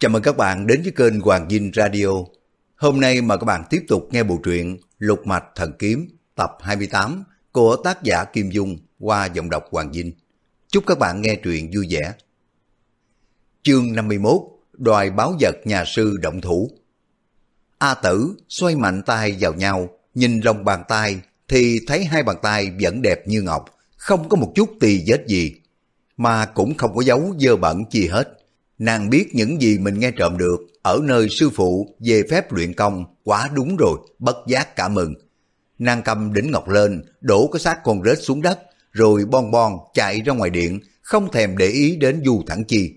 Chào mừng các bạn đến với kênh Hoàng Dinh Radio. Hôm nay mời các bạn tiếp tục nghe bộ truyện Lục Mạch Thần Kiếm tập 28 của tác giả Kim Dung qua giọng đọc Hoàng Dinh. Chúc các bạn nghe truyện vui vẻ. Chương 51 Đoài báo vật nhà sư động thủ A tử xoay mạnh tay vào nhau, nhìn lòng bàn tay thì thấy hai bàn tay vẫn đẹp như ngọc, không có một chút tì vết gì, mà cũng không có dấu dơ bẩn chi hết. Nàng biết những gì mình nghe trộm được ở nơi sư phụ về phép luyện công quá đúng rồi, bất giác cả mừng. Nàng cầm đỉnh ngọc lên, đổ cái xác con rết xuống đất, rồi bon bon chạy ra ngoài điện, không thèm để ý đến Du Thẳng Chi.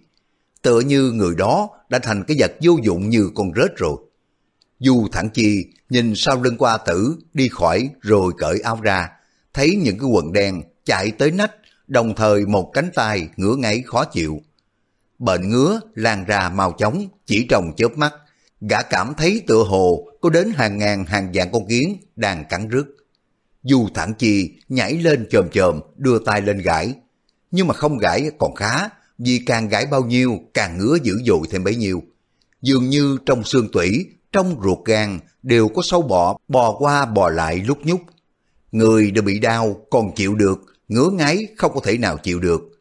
Tựa như người đó đã thành cái vật vô dụng như con rết rồi. Du Thẳng Chi nhìn sau lưng qua tử đi khỏi rồi cởi áo ra, thấy những cái quần đen chạy tới nách, đồng thời một cánh tay ngửa ngáy khó chịu. Bệnh ngứa lan ra mau chóng, chỉ trong chớp mắt, gã cảm thấy tựa hồ có đến hàng ngàn hàng vạn con kiến đang cắn rứt. dù Thẳng Chi nhảy lên chồm chồm đưa tay lên gãi, nhưng mà không gãi còn khá, vì càng gãi bao nhiêu càng ngứa dữ dội thêm bấy nhiêu. Dường như trong xương tủy, trong ruột gan đều có sâu bọ bò qua bò lại lúc nhúc. Người đã bị đau còn chịu được, ngứa ngáy không có thể nào chịu được.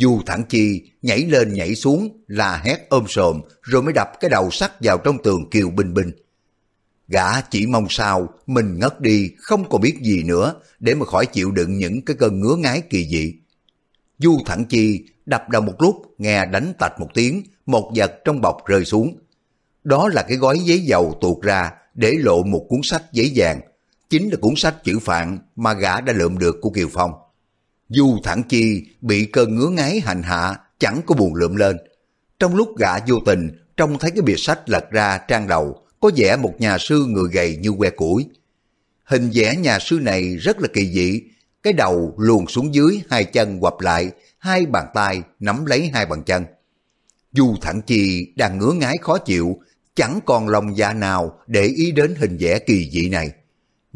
Du thẳng chi, nhảy lên nhảy xuống là hét ôm sồm rồi mới đập cái đầu sắt vào trong tường kiều bình bình. Gã chỉ mong sao, mình ngất đi, không còn biết gì nữa, để mà khỏi chịu đựng những cái cơn ngứa ngái kỳ dị. Du thẳng chi, đập đầu một lúc, nghe đánh tạch một tiếng, một vật trong bọc rơi xuống. Đó là cái gói giấy dầu tuột ra, để lộ một cuốn sách giấy vàng. Chính là cuốn sách chữ phạn mà gã đã lượm được của Kiều Phong. Du thẳng chi bị cơn ngứa ngáy hành hạ chẳng có buồn lượm lên. Trong lúc gã vô tình trông thấy cái bìa sách lật ra trang đầu có vẻ một nhà sư người gầy như que củi. Hình vẽ nhà sư này rất là kỳ dị, cái đầu luồn xuống dưới hai chân quặp lại, hai bàn tay nắm lấy hai bàn chân. Du thẳng chi đang ngứa ngái khó chịu, chẳng còn lòng dạ nào để ý đến hình vẽ kỳ dị này.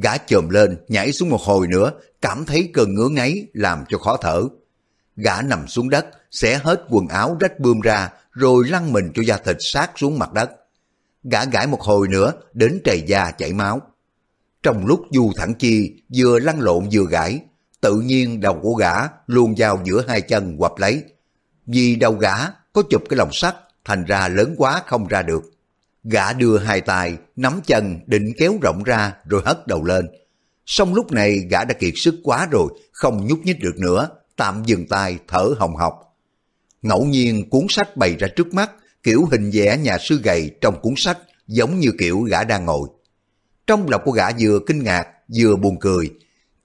Gã chồm lên, nhảy xuống một hồi nữa, cảm thấy cơn ngứa ngáy làm cho khó thở. Gã nằm xuống đất, xé hết quần áo rách bươm ra, rồi lăn mình cho da thịt sát xuống mặt đất. Gã gãi một hồi nữa, đến trầy da chảy máu. Trong lúc Du Thẳng Chi vừa lăn lộn vừa gãi, tự nhiên đầu của gã luôn vào giữa hai chân quặp lấy. Vì đầu gã có chụp cái lồng sắt, thành ra lớn quá không ra được. Gã đưa hai tay, nắm chân, định kéo rộng ra rồi hất đầu lên. Xong lúc này gã đã kiệt sức quá rồi, không nhúc nhích được nữa, tạm dừng tay thở hồng hộc. Ngẫu nhiên cuốn sách bày ra trước mắt, kiểu hình vẽ nhà sư gầy trong cuốn sách giống như kiểu gã đang ngồi. Trong lòng của gã vừa kinh ngạc, vừa buồn cười.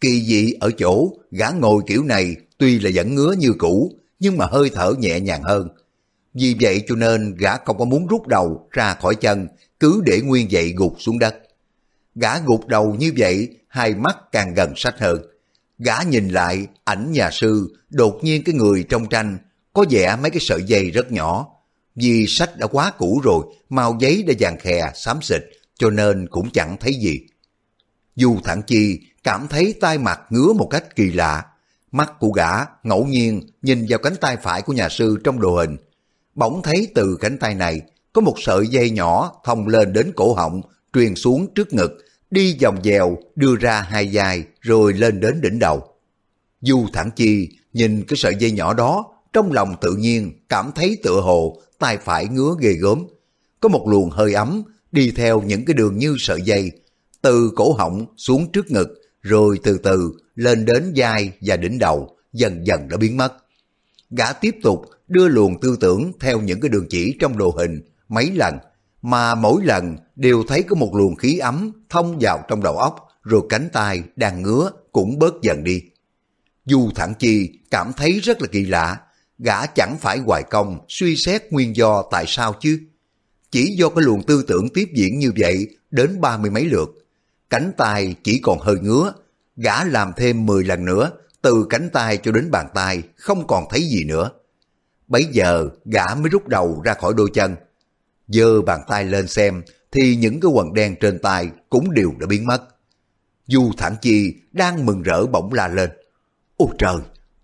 Kỳ dị ở chỗ, gã ngồi kiểu này tuy là vẫn ngứa như cũ, nhưng mà hơi thở nhẹ nhàng hơn. Vì vậy cho nên gã không có muốn rút đầu ra khỏi chân, cứ để nguyên vậy gục xuống đất. Gã gục đầu như vậy, hai mắt càng gần sách hơn. Gã nhìn lại ảnh nhà sư, đột nhiên cái người trong tranh có vẻ mấy cái sợi dây rất nhỏ. Vì sách đã quá cũ rồi, màu giấy đã vàng khè, xám xịt, cho nên cũng chẳng thấy gì. Dù thẳng chi cảm thấy tai mặt ngứa một cách kỳ lạ. Mắt của gã ngẫu nhiên nhìn vào cánh tay phải của nhà sư trong đồ hình. Bỗng thấy từ cánh tay này có một sợi dây nhỏ thông lên đến cổ họng, truyền xuống trước ngực, đi vòng dèo, đưa ra hai dài rồi lên đến đỉnh đầu. Du thẳng chi nhìn cái sợi dây nhỏ đó, trong lòng tự nhiên cảm thấy tựa hồ tay phải ngứa ghê gớm. Có một luồng hơi ấm đi theo những cái đường như sợi dây, từ cổ họng xuống trước ngực, rồi từ từ lên đến vai và đỉnh đầu, dần dần đã biến mất. Gã tiếp tục đưa luồng tư tưởng theo những cái đường chỉ trong đồ hình mấy lần, mà mỗi lần đều thấy có một luồng khí ấm thông vào trong đầu óc, rồi cánh tay đang ngứa cũng bớt dần đi. dù Thẳng Chi cảm thấy rất là kỳ lạ, gã chẳng phải hoài công suy xét nguyên do tại sao chứ. Chỉ do cái luồng tư tưởng tiếp diễn như vậy đến ba mươi mấy lượt, cánh tay chỉ còn hơi ngứa, gã làm thêm 10 lần nữa, từ cánh tay cho đến bàn tay không còn thấy gì nữa. Bấy giờ gã mới rút đầu ra khỏi đôi chân, giơ bàn tay lên xem thì những cái quần đen trên tay cũng đều đã biến mất. Du Thản Chi đang mừng rỡ bỗng la lên. Ôi trời,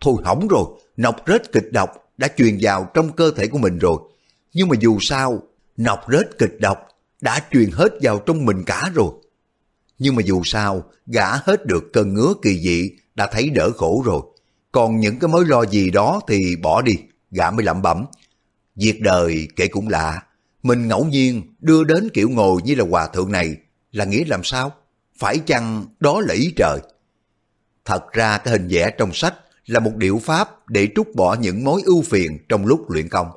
thôi hỏng rồi, nọc rết kịch độc đã truyền vào trong cơ thể của mình rồi. Nhưng mà dù sao, nọc rết kịch độc, đã truyền hết vào trong mình cả rồi. Nhưng mà dù sao, gã hết được cơn ngứa kỳ dị, đã thấy đỡ khổ rồi. Còn những cái mối lo gì đó thì bỏ đi, gã mới lẩm bẩm. Việc đời kể cũng lạ, mình ngẫu nhiên đưa đến kiểu ngồi như là hòa thượng này là nghĩa làm sao? Phải chăng đó là ý trời? Thật ra cái hình vẽ trong sách là một điệu pháp để trút bỏ những mối ưu phiền trong lúc luyện công.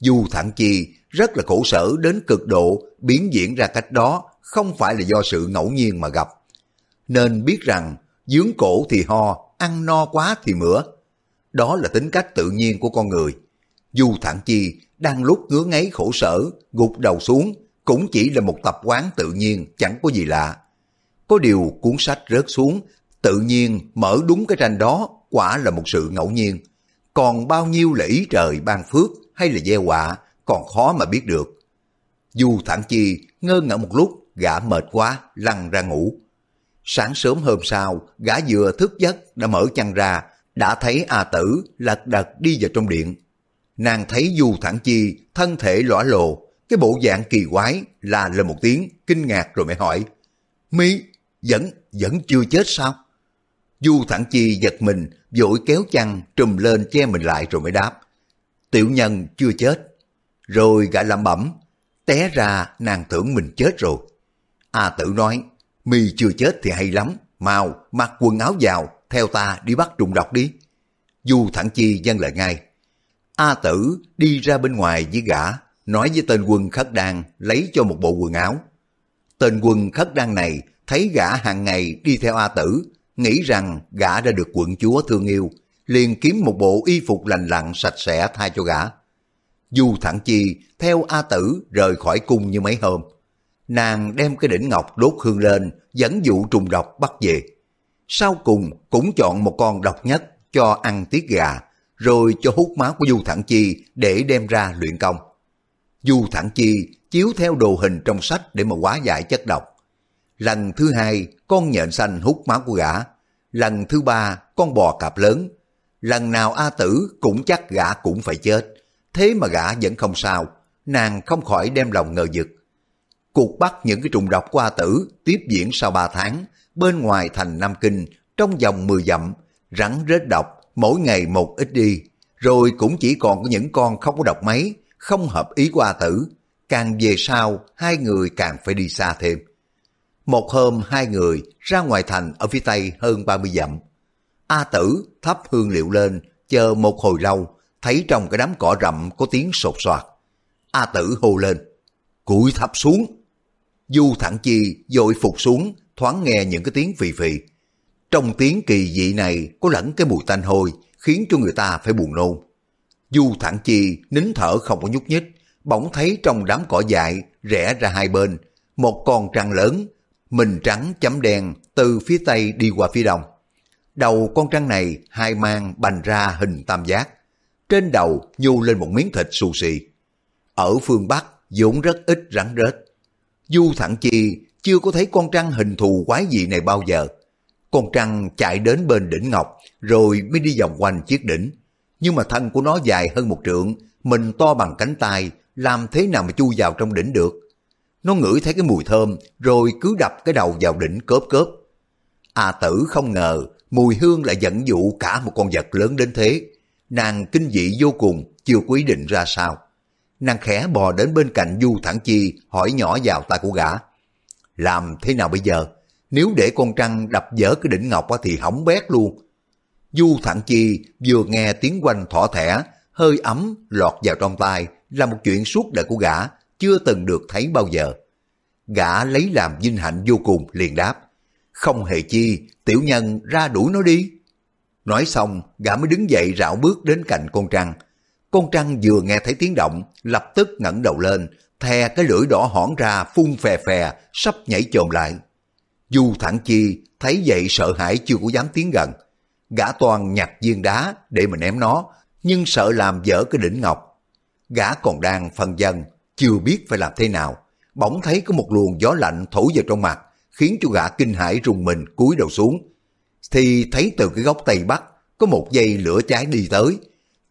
Dù thẳng chi rất là khổ sở đến cực độ biến diễn ra cách đó không phải là do sự ngẫu nhiên mà gặp. Nên biết rằng dướng cổ thì ho, ăn no quá thì mửa. Đó là tính cách tự nhiên của con người. Dù thẳng chi đang lúc ngứa ngáy khổ sở, gục đầu xuống, cũng chỉ là một tập quán tự nhiên chẳng có gì lạ. Có điều cuốn sách rớt xuống, tự nhiên mở đúng cái tranh đó quả là một sự ngẫu nhiên. Còn bao nhiêu là ý trời ban phước hay là gieo họa còn khó mà biết được. Dù thẳng chi ngơ ngẩn một lúc, gã mệt quá, lăn ra ngủ. Sáng sớm hôm sau, gã vừa thức giấc đã mở chăn ra, đã thấy A Tử lật đật đi vào trong điện. Nàng thấy Du Thẳng Chi thân thể lõa lồ, cái bộ dạng kỳ quái là lên một tiếng kinh ngạc rồi mới hỏi. Mi vẫn, vẫn chưa chết sao? Du Thẳng Chi giật mình, vội kéo chăn trùm lên che mình lại rồi mới đáp. Tiểu nhân chưa chết. Rồi gã lẩm bẩm, té ra nàng tưởng mình chết rồi. A tử nói, mi chưa chết thì hay lắm, mau mặc quần áo vào, theo ta đi bắt trùng độc đi. Du Thẳng Chi dân lời ngay. A tử đi ra bên ngoài với gã, nói với tên quân khất đan lấy cho một bộ quần áo. Tên quân khất đan này thấy gã hàng ngày đi theo A tử, nghĩ rằng gã đã được quận chúa thương yêu, liền kiếm một bộ y phục lành lặn sạch sẽ thay cho gã. Du thẳng chi theo A tử rời khỏi cung như mấy hôm. Nàng đem cái đỉnh ngọc đốt hương lên, dẫn dụ trùng độc bắt về. Sau cùng cũng chọn một con độc nhất cho ăn tiết gà, rồi cho hút máu của Du Thẳng Chi để đem ra luyện công. Du Thẳng Chi chiếu theo đồ hình trong sách để mà hóa giải chất độc. Lần thứ hai, con nhện xanh hút máu của gã. Lần thứ ba, con bò cạp lớn. Lần nào A Tử cũng chắc gã cũng phải chết. Thế mà gã vẫn không sao. Nàng không khỏi đem lòng ngờ vực. Cuộc bắt những cái trùng độc của A Tử tiếp diễn sau ba tháng. Bên ngoài thành Nam Kinh, trong vòng 10 dặm, rắn rết độc, mỗi ngày một ít đi. Rồi cũng chỉ còn có những con không có độc mấy, không hợp ý của A Tử. Càng về sau, hai người càng phải đi xa thêm. Một hôm hai người ra ngoài thành ở phía tây hơn 30 dặm. A tử thắp hương liệu lên, chờ một hồi lâu, thấy trong cái đám cỏ rậm có tiếng sột soạt. A tử hô lên, cúi thắp xuống. Du thẳng chi dội phục xuống, thoáng nghe những cái tiếng phì phì. Trong tiếng kỳ dị này có lẫn cái mùi tanh hôi, khiến cho người ta phải buồn nôn. Du thẳng chi nín thở không có nhúc nhích, bỗng thấy trong đám cỏ dại rẽ ra hai bên, một con trăng lớn mình trắng chấm đen từ phía tây đi qua phía đông. Đầu con trăng này hai mang bành ra hình tam giác. Trên đầu nhu lên một miếng thịt xù xì. Ở phương Bắc vốn rất ít rắn rết. Du thẳng chi chưa có thấy con trăng hình thù quái dị này bao giờ. Con trăng chạy đến bên đỉnh ngọc rồi mới đi vòng quanh chiếc đỉnh. Nhưng mà thân của nó dài hơn một trượng, mình to bằng cánh tay, làm thế nào mà chui vào trong đỉnh được. Nó ngửi thấy cái mùi thơm rồi cứ đập cái đầu vào đỉnh cớp cớp. A tử không ngờ mùi hương lại dẫn dụ cả một con vật lớn đến thế. Nàng kinh dị vô cùng, chưa quý định ra sao. Nàng khẽ bò đến bên cạnh Du Thẳng Chi hỏi nhỏ vào tay của gã. Làm thế nào bây giờ? Nếu để con trăng đập dở cái đỉnh ngọc thì hỏng bét luôn. Du Thẳng Chi vừa nghe tiếng quanh thỏ thẻ, hơi ấm lọt vào trong tai là một chuyện suốt đời của gã chưa từng được thấy bao giờ. Gã lấy làm vinh hạnh vô cùng liền đáp, không hề chi, tiểu nhân ra đuổi nó đi. Nói xong, gã mới đứng dậy rảo bước đến cạnh con trăng. Con trăng vừa nghe thấy tiếng động, lập tức ngẩng đầu lên, thè cái lưỡi đỏ hỏn ra phun phè phè, sắp nhảy chồm lại. Du thẳng chi, thấy vậy sợ hãi chưa có dám tiến gần. Gã toàn nhặt viên đá để mà ném nó, nhưng sợ làm dở cái đỉnh ngọc. Gã còn đang phân dân, chưa biết phải làm thế nào. Bỗng thấy có một luồng gió lạnh thổi vào trong mặt, khiến cho gã kinh hãi rùng mình cúi đầu xuống. Thì thấy từ cái góc tây bắc có một dây lửa cháy đi tới.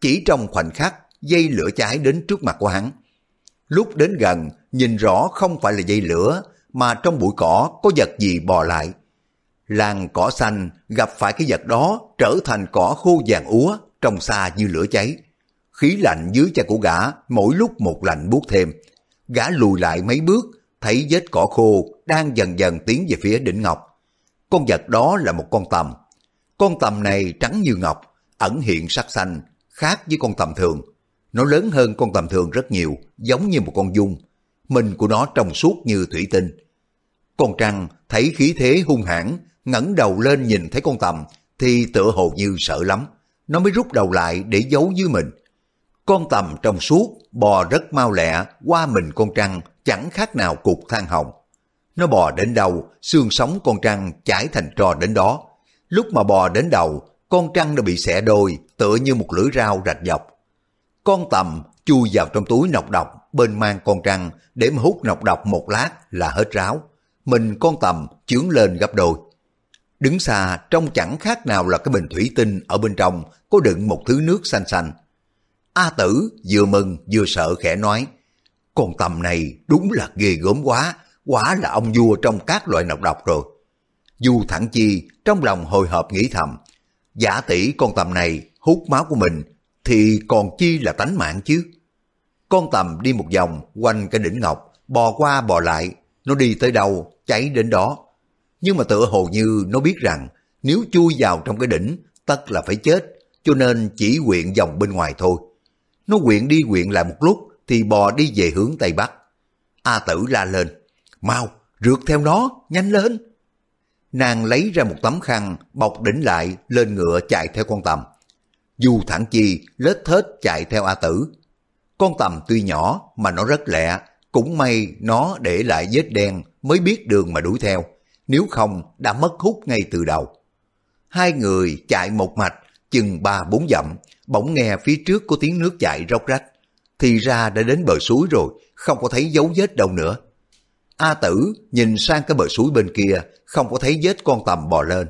Chỉ trong khoảnh khắc, dây lửa cháy đến trước mặt của hắn. lúc đến gần nhìn rõ không phải là dây lửa mà trong bụi cỏ có vật gì bò lại. Làng cỏ xanh gặp phải cái vật đó trở thành cỏ khô vàng úa, trong xa như lửa cháy. Khí lạnh dưới chân của gã mỗi lúc một lạnh buốt thêm. Gã lùi lại mấy bước, thấy vết cỏ khô đang dần dần tiến về phía đỉnh ngọc. Con vật đó là một con tầm. Con tầm này trắng như ngọc, ẩn hiện sắc xanh, khác với con tầm thường. Nó lớn hơn con tầm thường rất nhiều, giống như một con dung. Mình của nó trong suốt như thủy tinh. Con trăng thấy khí thế hung hãn, ngẩng đầu lên nhìn thấy con tầm, thì tựa hồ như sợ lắm. Nó mới rút đầu lại để giấu dưới mình. Con tầm trong suốt, bò rất mau lẹ, qua mình con trăng, chẳng khác nào cục than hồng. Nó bò đến đâu, xương sống con trăng chảy thành trò đến đó. Lúc mà bò đến đầu, con trăng đã bị xẻ đôi, tựa như một lưỡi rau rạch dọc. Con tầm chui vào trong túi nọc độc, bên mang con trăng để mà hút nọc độc một lát là hết ráo. Mình con tầm chướng lên gấp đôi. Đứng xa trông chẳng khác nào là cái bình thủy tinh ở bên trong có đựng một thứ nước xanh xanh. A tử vừa mừng vừa sợ khẽ nói, con tầm này đúng là ghê gớm quá, quả là ông vua trong các loại nọc độc rồi. Du thẳng chi trong lòng hồi hộp nghĩ thầm, giả tỷ con tầm này hút máu của mình thì còn chi là tánh mạng chứ. Con tầm đi một vòng quanh cái đỉnh ngọc, bò qua bò lại, nó đi tới đâu cháy đến đó. Nhưng mà tựa hồ như nó biết rằng nếu chui vào trong cái đỉnh tất là phải chết, cho nên chỉ quyện vòng bên ngoài thôi. Nó quyện đi quyện lại một lúc thì bò đi về hướng Tây Bắc. A tử la lên, mau, rượt theo nó, nhanh lên. Nàng lấy ra một tấm khăn, bọc đỉnh lại, lên ngựa chạy theo con tầm. Dù thẳng chi, lết thết chạy theo A tử. Con tầm tuy nhỏ mà nó rất lẹ, cũng may nó để lại vết đen mới biết đường mà đuổi theo, nếu không đã mất hút ngay từ đầu. Hai người chạy một mạch, chừng ba bốn dặm, bỗng nghe phía trước có tiếng nước chảy róc rách. Thì ra đã đến bờ suối rồi, không có thấy dấu vết đâu nữa. A tử nhìn sang cái bờ suối bên kia, không có thấy vết con tầm bò lên.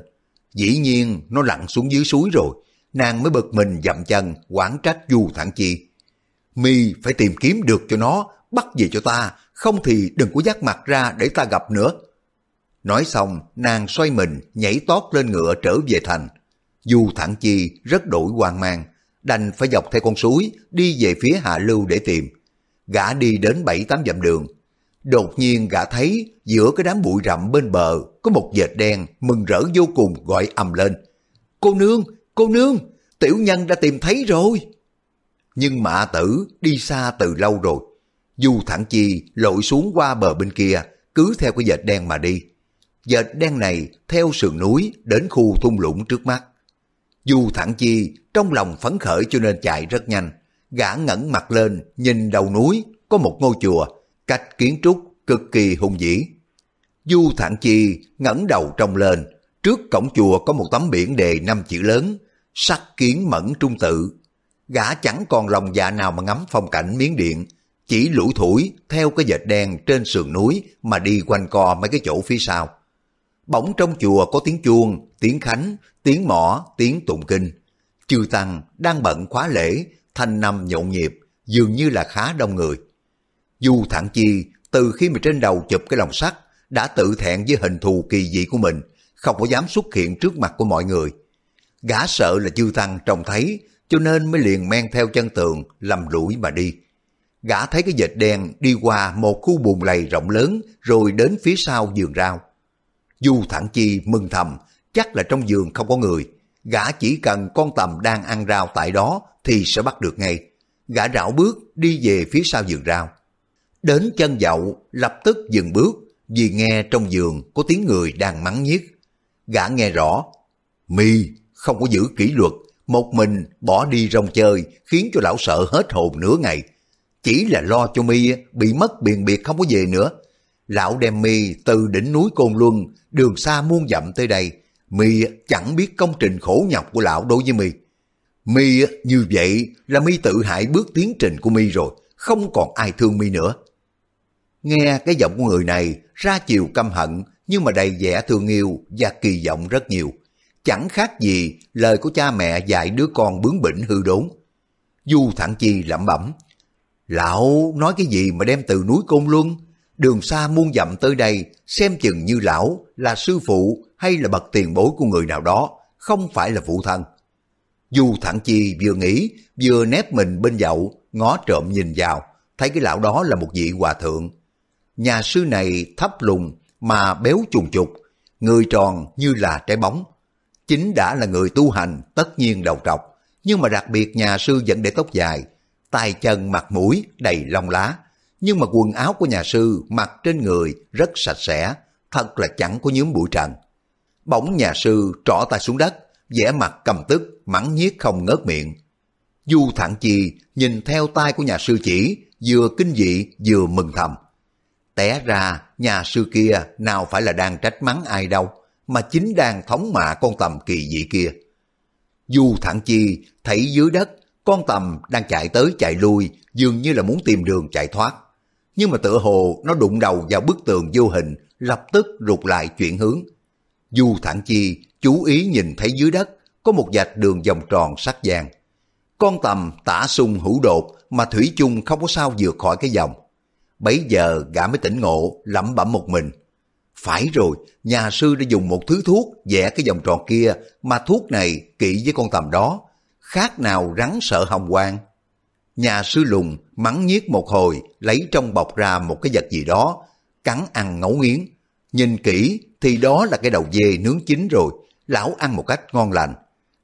Dĩ nhiên nó lặn xuống dưới suối rồi, nàng mới bực mình dậm chân, quản trách Du Thẳng Chi. Mi phải tìm kiếm được cho nó, bắt về cho ta, không thì đừng có dắt mặt ra để ta gặp nữa. Nói xong, nàng xoay mình, nhảy tót lên ngựa trở về thành. Du Thẳng Chi rất đổi hoang mang, đành phải dọc theo con suối, đi về phía hạ lưu để tìm. Gã đi đến bảy tám dặm đường. Đột nhiên gã thấy giữa cái đám bụi rậm bên bờ có một vệt đen mừng rỡ vô cùng gọi ầm lên. Cô nương, cô nương, tiểu nhân đã tìm thấy rồi. Nhưng mạ tử đi xa từ lâu rồi. Du thẳng chi lội xuống qua bờ bên kia, cứ theo cái dệt đen mà đi. Dệt đen này theo sườn núi đến khu thung lũng trước mắt. Du thẳng chi trong lòng phấn khởi cho nên chạy rất nhanh. Gã ngẩng mặt lên nhìn đầu núi có một ngôi chùa, cách kiến trúc cực kỳ hùng vĩ. Du thẳng chi ngẩng đầu trông lên, trước cổng chùa có một tấm biển đề năm chữ lớn, sắc kiến mẫn trung tự. Gã chẳng còn lòng dạ nào mà ngắm phong cảnh miếng điện, chỉ lũ thủi theo cái dệt đen trên sườn núi mà đi quanh co mấy cái chỗ phía sau. Bỗng trong chùa có tiếng chuông, tiếng khánh, tiếng mỏ, tiếng tụng kinh. Chư Tăng đang bận khóa lễ, thanh năm nhộn nhịp, dường như là khá đông người. Du Thẳng Chi từ khi mà trên đầu chụp cái lồng sắt đã tự thẹn với hình thù kỳ dị của mình, không có dám xuất hiện trước mặt của mọi người. Gã sợ là chư Tăng trông thấy, cho nên mới liền men theo chân tường, lầm lũi mà đi. Gã thấy cái dệt đen đi qua một khu bùn lầy rộng lớn rồi đến phía sau giường rau. Du Thẳng Chi mừng thầm, chắc là trong giường không có người. Gã chỉ cần con tầm đang ăn rau tại đó thì sẽ bắt được ngay. Gã rảo bước đi về phía sau giường rau. Đến chân dậu, lập tức dừng bước vì nghe trong giường có tiếng người đang mắng nhiếc. Gã nghe rõ, mi không có giữ kỷ luật, một mình bỏ đi rong chơi khiến cho lão sợ hết hồn nửa ngày. Chỉ là lo cho mi bị mất biền biệt không có về nữa. Lão đem mi từ đỉnh núi Côn Luân, đường xa muôn dặm tới đây. Mi chẳng biết công trình khổ nhọc của lão đối với mi. Mi như vậy là mi tự hại bước tiến trình của mi rồi, không còn ai thương mi nữa. Nghe cái giọng của người này ra chiều căm hận nhưng mà đầy vẻ thương yêu và kỳ vọng rất nhiều. Chẳng khác gì lời của cha mẹ dạy đứa con bướng bỉnh hư đốn. Du Thẳng Chi lẩm bẩm. Lão nói cái gì mà đem từ núi Côn Luân, đường xa muôn dặm tới đây, xem chừng như lão là sư phụ hay là bậc tiền bối của người nào đó, không phải là phụ thân. Du Thẳng Chi vừa nghĩ, vừa nép mình bên dậu, ngó trộm nhìn vào, thấy cái lão đó là một vị hòa thượng. Nhà sư này thấp lùng mà béo trùng trục, người tròn như là trái bóng. Chính đã là người tu hành, tất nhiên đầu trọc, nhưng mà đặc biệt nhà sư vẫn để tóc dài, tay chân mặt mũi đầy lông lá. Nhưng mà quần áo của nhà sư mặc trên người rất sạch sẽ, thật là chẳng có nhúm bụi trần. Bỗng nhà sư trỏ tay xuống đất, vẻ mặt cầm tức, mắng nhiếc không ngớt miệng. Du Thẳng Chi nhìn theo tay của nhà sư chỉ, vừa kinh dị vừa mừng thầm. Té ra nhà sư kia nào phải là đang trách mắng ai đâu, mà chính đang thống mạ con tầm kỳ dị kia. Du Thẳng Chi thấy dưới đất con tầm đang chạy tới chạy lui dường như là muốn tìm đường chạy thoát. Nhưng mà tựa hồ nó đụng đầu vào bức tường vô hình lập tức rụt lại chuyển hướng. Du Thẳng Chi chú ý nhìn thấy dưới đất có một dạch đường vòng tròn sắc vàng. Con tầm tả sung hữu đột mà Thủy chung không có sao vượt khỏi cái vòng. Bấy giờ gã mới tỉnh ngộ, lẩm bẩm một mình. Phải rồi, nhà sư đã dùng một thứ thuốc vẽ cái vòng tròn kia mà thuốc này kỵ với con tầm đó. Khác nào rắn sợ hồng quang. Nhà sư lùng mắng nhiếc một hồi lấy trong bọc ra một cái vật gì đó, cắn ăn ngấu nghiến. Nhìn kỹ thì đó là cái đầu dê nướng chín rồi, lão ăn một cách ngon lành.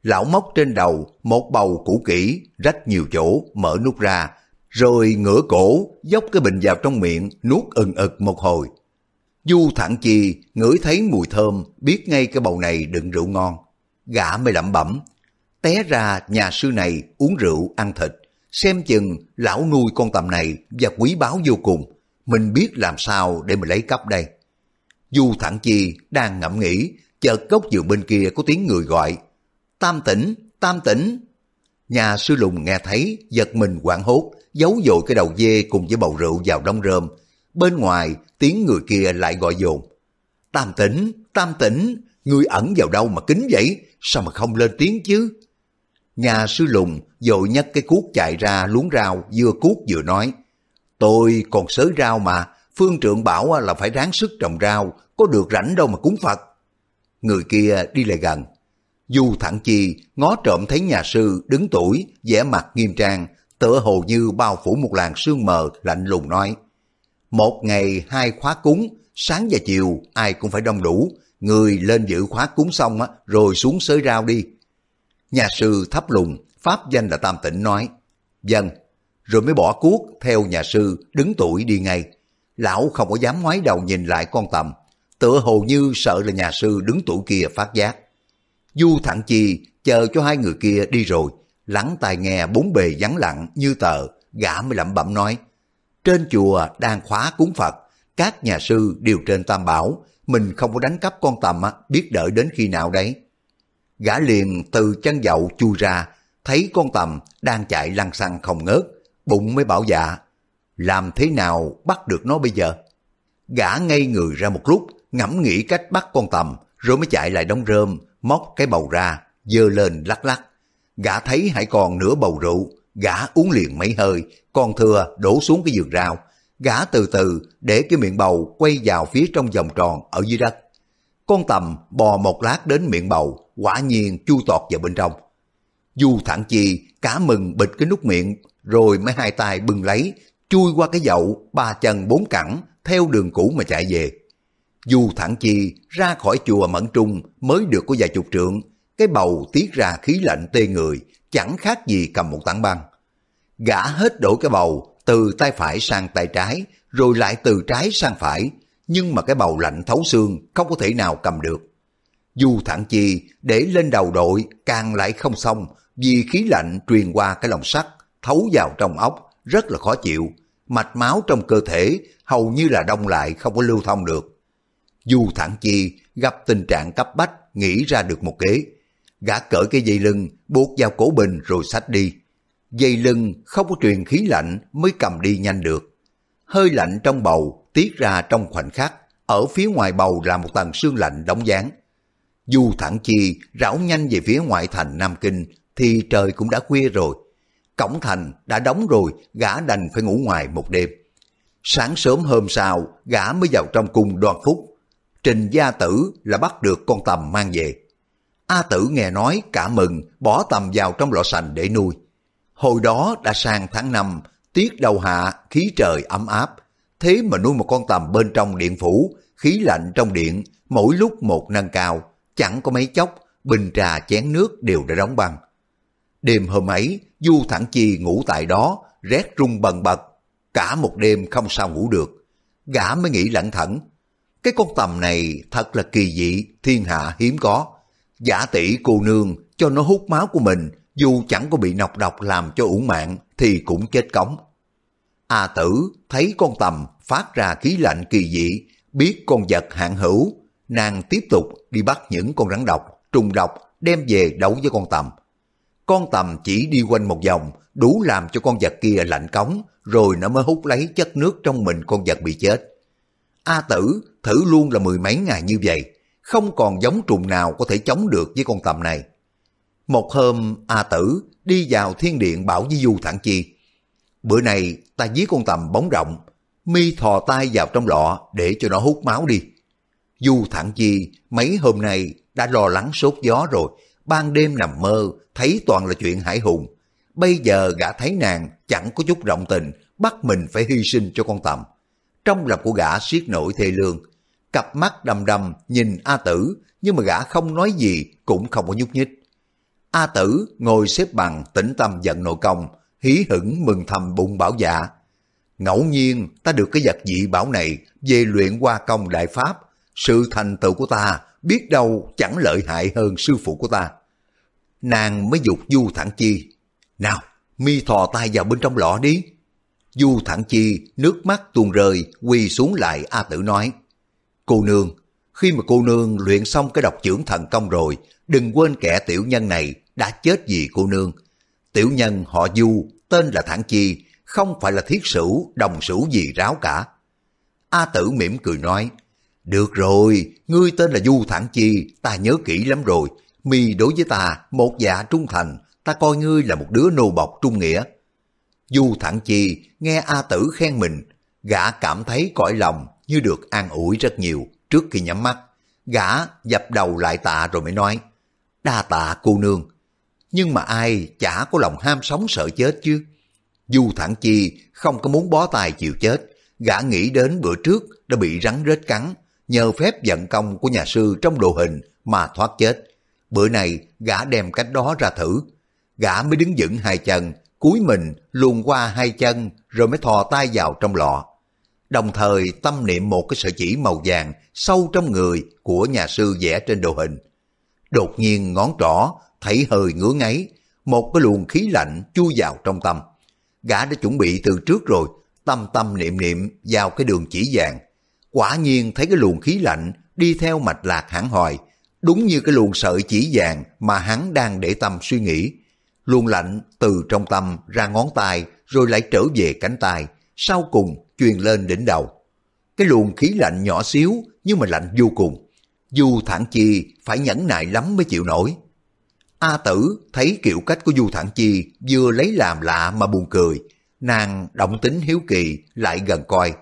Lão móc trên đầu một bầu củ kỹ, rách nhiều chỗ, mở nút ra, rồi ngửa cổ, dốc cái bình vào trong miệng, nuốt ừng ực một hồi. Du thẳng chi, ngửi thấy mùi thơm, biết ngay cái bầu này đựng rượu ngon. Gã mới lẩm bẩm, té ra nhà sư này uống rượu, ăn thịt. Xem chừng lão nuôi con tầm này và quý báu vô cùng. Mình biết làm sao để mình lấy cắp đây. Du thẳng chi đang ngẫm nghĩ, chợt gốc giường bên kia có tiếng người gọi. Tam tỉnh, tam tỉnh. Nhà sư lùng nghe thấy, giật mình quảng hốt, giấu dội cái đầu dê cùng với bầu rượu vào đông rơm. Bên ngoài, tiếng người kia lại gọi dồn. Tam tỉnh, tam tỉnh, ngươi ẩn vào đâu mà kính vậy? Sao mà không lên tiếng chứ? Nhà sư lùng dội nhấc cái cuốc chạy ra luống rau, vừa cuốc vừa nói. Tôi còn sới rau mà, phương trượng bảo là phải ráng sức trồng rau, có được rảnh đâu mà cúng Phật. Người kia đi lại gần. Du thẳng chi ngó trộm thấy nhà sư đứng tuổi, vẻ mặt nghiêm trang, tựa hồ như bao phủ một làn sương mờ lạnh lùng nói. Một ngày hai khóa cúng, sáng và chiều ai cũng phải đông đủ, người lên giữ khóa cúng xong á, rồi xuống sới rau đi. Nhà sư thấp lùng, pháp danh là Tam Tịnh nói, dân, rồi mới bỏ cuốc theo nhà sư đứng tuổi đi ngay. Lão không có dám ngoái đầu nhìn lại con tầm, tựa hồ như sợ là nhà sư đứng tuổi kia phát giác. Du thẳng chi chờ cho hai người kia đi rồi, lắng tai nghe bốn bề vắng lặng như tờ, gã mới lẩm bẩm nói. Trên chùa đang khóa cúng Phật, các nhà sư đều trên tam bảo, mình không có đánh cắp con tầm biết đợi đến khi nào đấy. Gã liền từ chân dậu chui ra, thấy con tầm đang chạy lăn xăng không ngớt, bụng mới bảo dạ. Làm thế nào bắt được nó bây giờ? Gã ngây người ra một lúc, ngẫm nghĩ cách bắt con tầm, rồi mới chạy lại đống rơm, móc cái bầu ra, dơ lên lắc lắc. Gã thấy hãy còn nửa bầu rượu, gã uống liền mấy hơi, còn thừa đổ xuống cái giường rau. Gã từ từ để cái miệng bầu quay vào phía trong vòng tròn ở dưới đất. Con tầm bò một lát đến miệng bầu, quả nhiên chu tọt vào bên trong. Du thẳng chi cả mừng bịch cái nút miệng, rồi mấy hai tay bưng lấy, chui qua cái dậu, ba chân bốn cẳng, theo đường cũ mà chạy về. Du thẳng chi ra khỏi chùa Mẫn Trung mới được có vài chục trượng, cái bầu tiết ra khí lạnh tê người, chẳng khác gì cầm một tảng băng. Gã hết đổ cái bầu từ tay phải sang tay trái, rồi lại từ trái sang phải, nhưng mà cái bầu lạnh thấu xương không có thể nào cầm được. dù thẳng chi để lên đầu đội càng lại không xong vì khí lạnh truyền qua cái lòng sắt, thấu vào trong óc, rất là khó chịu. Mạch máu trong cơ thể hầu như là đông lại không có lưu thông được. dù thẳng chi gặp tình trạng cấp bách nghĩ ra được một kế. Gã cởi cái dây lưng buộc vào cổ bình rồi xách đi. Dây lưng không có truyền khí lạnh mới cầm đi nhanh được. Hơi lạnh trong bầu tiết ra trong khoảnh khắc, ở phía ngoài bầu là một tầng sương lạnh đóng dáng. Du thẳng chi rảo nhanh về phía ngoại thành Nam Kinh thì trời cũng đã khuya rồi. cổng thành đã đóng rồi, gã đành phải ngủ ngoài một đêm. Sáng sớm hôm sau, gã mới vào trong cung đoan phúc. Trình gia tử là bắt được con tầm mang về. A tử nghe nói cả mừng, bỏ tầm vào trong lọ sành để nuôi. Hồi đó đã sang tháng 5, tiết đầu hạ, khí trời ấm áp. Thế mà nuôi một con tầm bên trong điện phủ, khí lạnh trong điện, mỗi lúc một nâng cao, chẳng có mấy chốc, bình trà chén nước đều đã đóng băng. Đêm hôm ấy, Du Thẳng Chi ngủ tại đó, rét rung bần bật, cả một đêm không sao ngủ được. Gã mới nghĩ lẩn thẩn, cái con tầm này thật là kỳ dị, thiên hạ hiếm có. Giả tỷ cô nương cho nó hút máu của mình, dù chẳng có bị nọc độc làm cho uổng mạng thì cũng chết cống. A tử thấy con tầm phát ra khí lạnh kỳ dị, biết con vật hạn hữu, nàng tiếp tục đi bắt những con rắn độc, trùng độc đem về đấu với con tầm. Con tầm chỉ đi quanh một vòng, đủ làm cho con vật kia lạnh cống, rồi nó mới hút lấy chất nước trong mình con vật bị chết. A tử thử luôn là mười mấy ngày như vậy, không còn giống trùng nào có thể chống được với con tầm này. Một hôm A tử đi vào thiên điện bảo với Du Thản Chi. Bữa này ta giết con tầm bóng rộng, mi thò tay vào trong lọ để cho nó hút máu đi. Du Thản Chi mấy hôm nay đã lo lắng sốt gió rồi, ban đêm nằm mơ thấy toàn là chuyện hải hùng. Bây giờ gã thấy nàng chẳng có chút rộng tình, bắt mình phải hy sinh cho con tầm. Trong lòng của gã siết nổi thê lương, cặp mắt đầm đầm nhìn A Tử, nhưng mà gã không nói gì cũng không có nhúc nhích. A Tử ngồi xếp bằng tĩnh tâm giận nội công, hí hửng mừng thầm bụng bảo dạ. Ngẫu nhiên ta được cái vật dị bảo này về luyện qua công đại pháp, sự thành tựu của ta biết đâu chẳng lợi hại hơn sư phụ của ta. Nàng mới dục du thẳng chi. Nào, mi thò tay vào bên trong lọ đi. Du thẳng chi, nước mắt tuôn rơi, quỳ xuống lại A Tử nói. Cô nương, khi mà cô nương luyện xong cái độc trưởng thần công rồi, đừng quên kẻ tiểu nhân này đã chết vì cô nương. Tiểu nhân họ Du, tên là Thản Chi, không phải là thiết sửu, đồng sửu gì ráo cả. A Tử mỉm cười nói, được rồi, ngươi tên là Du Thản Chi, ta nhớ kỹ lắm rồi. Mi đối với ta, một dạ trung thành, ta coi ngươi là một đứa nô bọc trung nghĩa. Du Thản Chi nghe A Tử khen mình, gã cảm thấy cõi lòng như được an ủi rất nhiều trước khi nhắm mắt. Gã dập đầu lại tạ rồi mới nói, đa tạ cô nương. Nhưng mà ai chả có lòng ham sống sợ chết chứ. Du Thẳng Chi không có muốn bó tay chịu chết, gã nghĩ đến bữa trước đã bị rắn rết cắn, nhờ phép vận công của nhà sư trong đồ hình mà thoát chết. Bữa này gã đem cách đó ra thử, gã mới đứng vững hai chân, cúi mình luồn qua hai chân rồi mới thò tay vào trong lọ. Đồng thời tâm niệm một cái sợi chỉ màu vàng sâu trong người của nhà sư vẽ trên đồ hình. Đột nhiên ngón trỏ thấy hơi ngứa ngáy, một cái luồng khí lạnh chui vào trong tâm. Gã đã chuẩn bị từ trước rồi, tâm tâm niệm niệm vào cái đường chỉ vàng. Quả nhiên thấy cái luồng khí lạnh đi theo mạch lạc hẳn hoài, đúng như cái luồng sợi chỉ vàng mà hắn đang để tâm suy nghĩ luồng lạnh từ trong tâm ra ngón tay rồi lại trở về cánh tay, sau cùng truyền lên đỉnh đầu. Cái luồng khí lạnh nhỏ xíu nhưng mà lạnh vô cùng. Du Thản Chi phải nhẫn nại lắm mới chịu nổi. A Tử thấy kiểu cách của Du Thản Chi vừa lấy làm lạ mà buồn cười. Nàng động tính hiếu kỳ lại gần coi.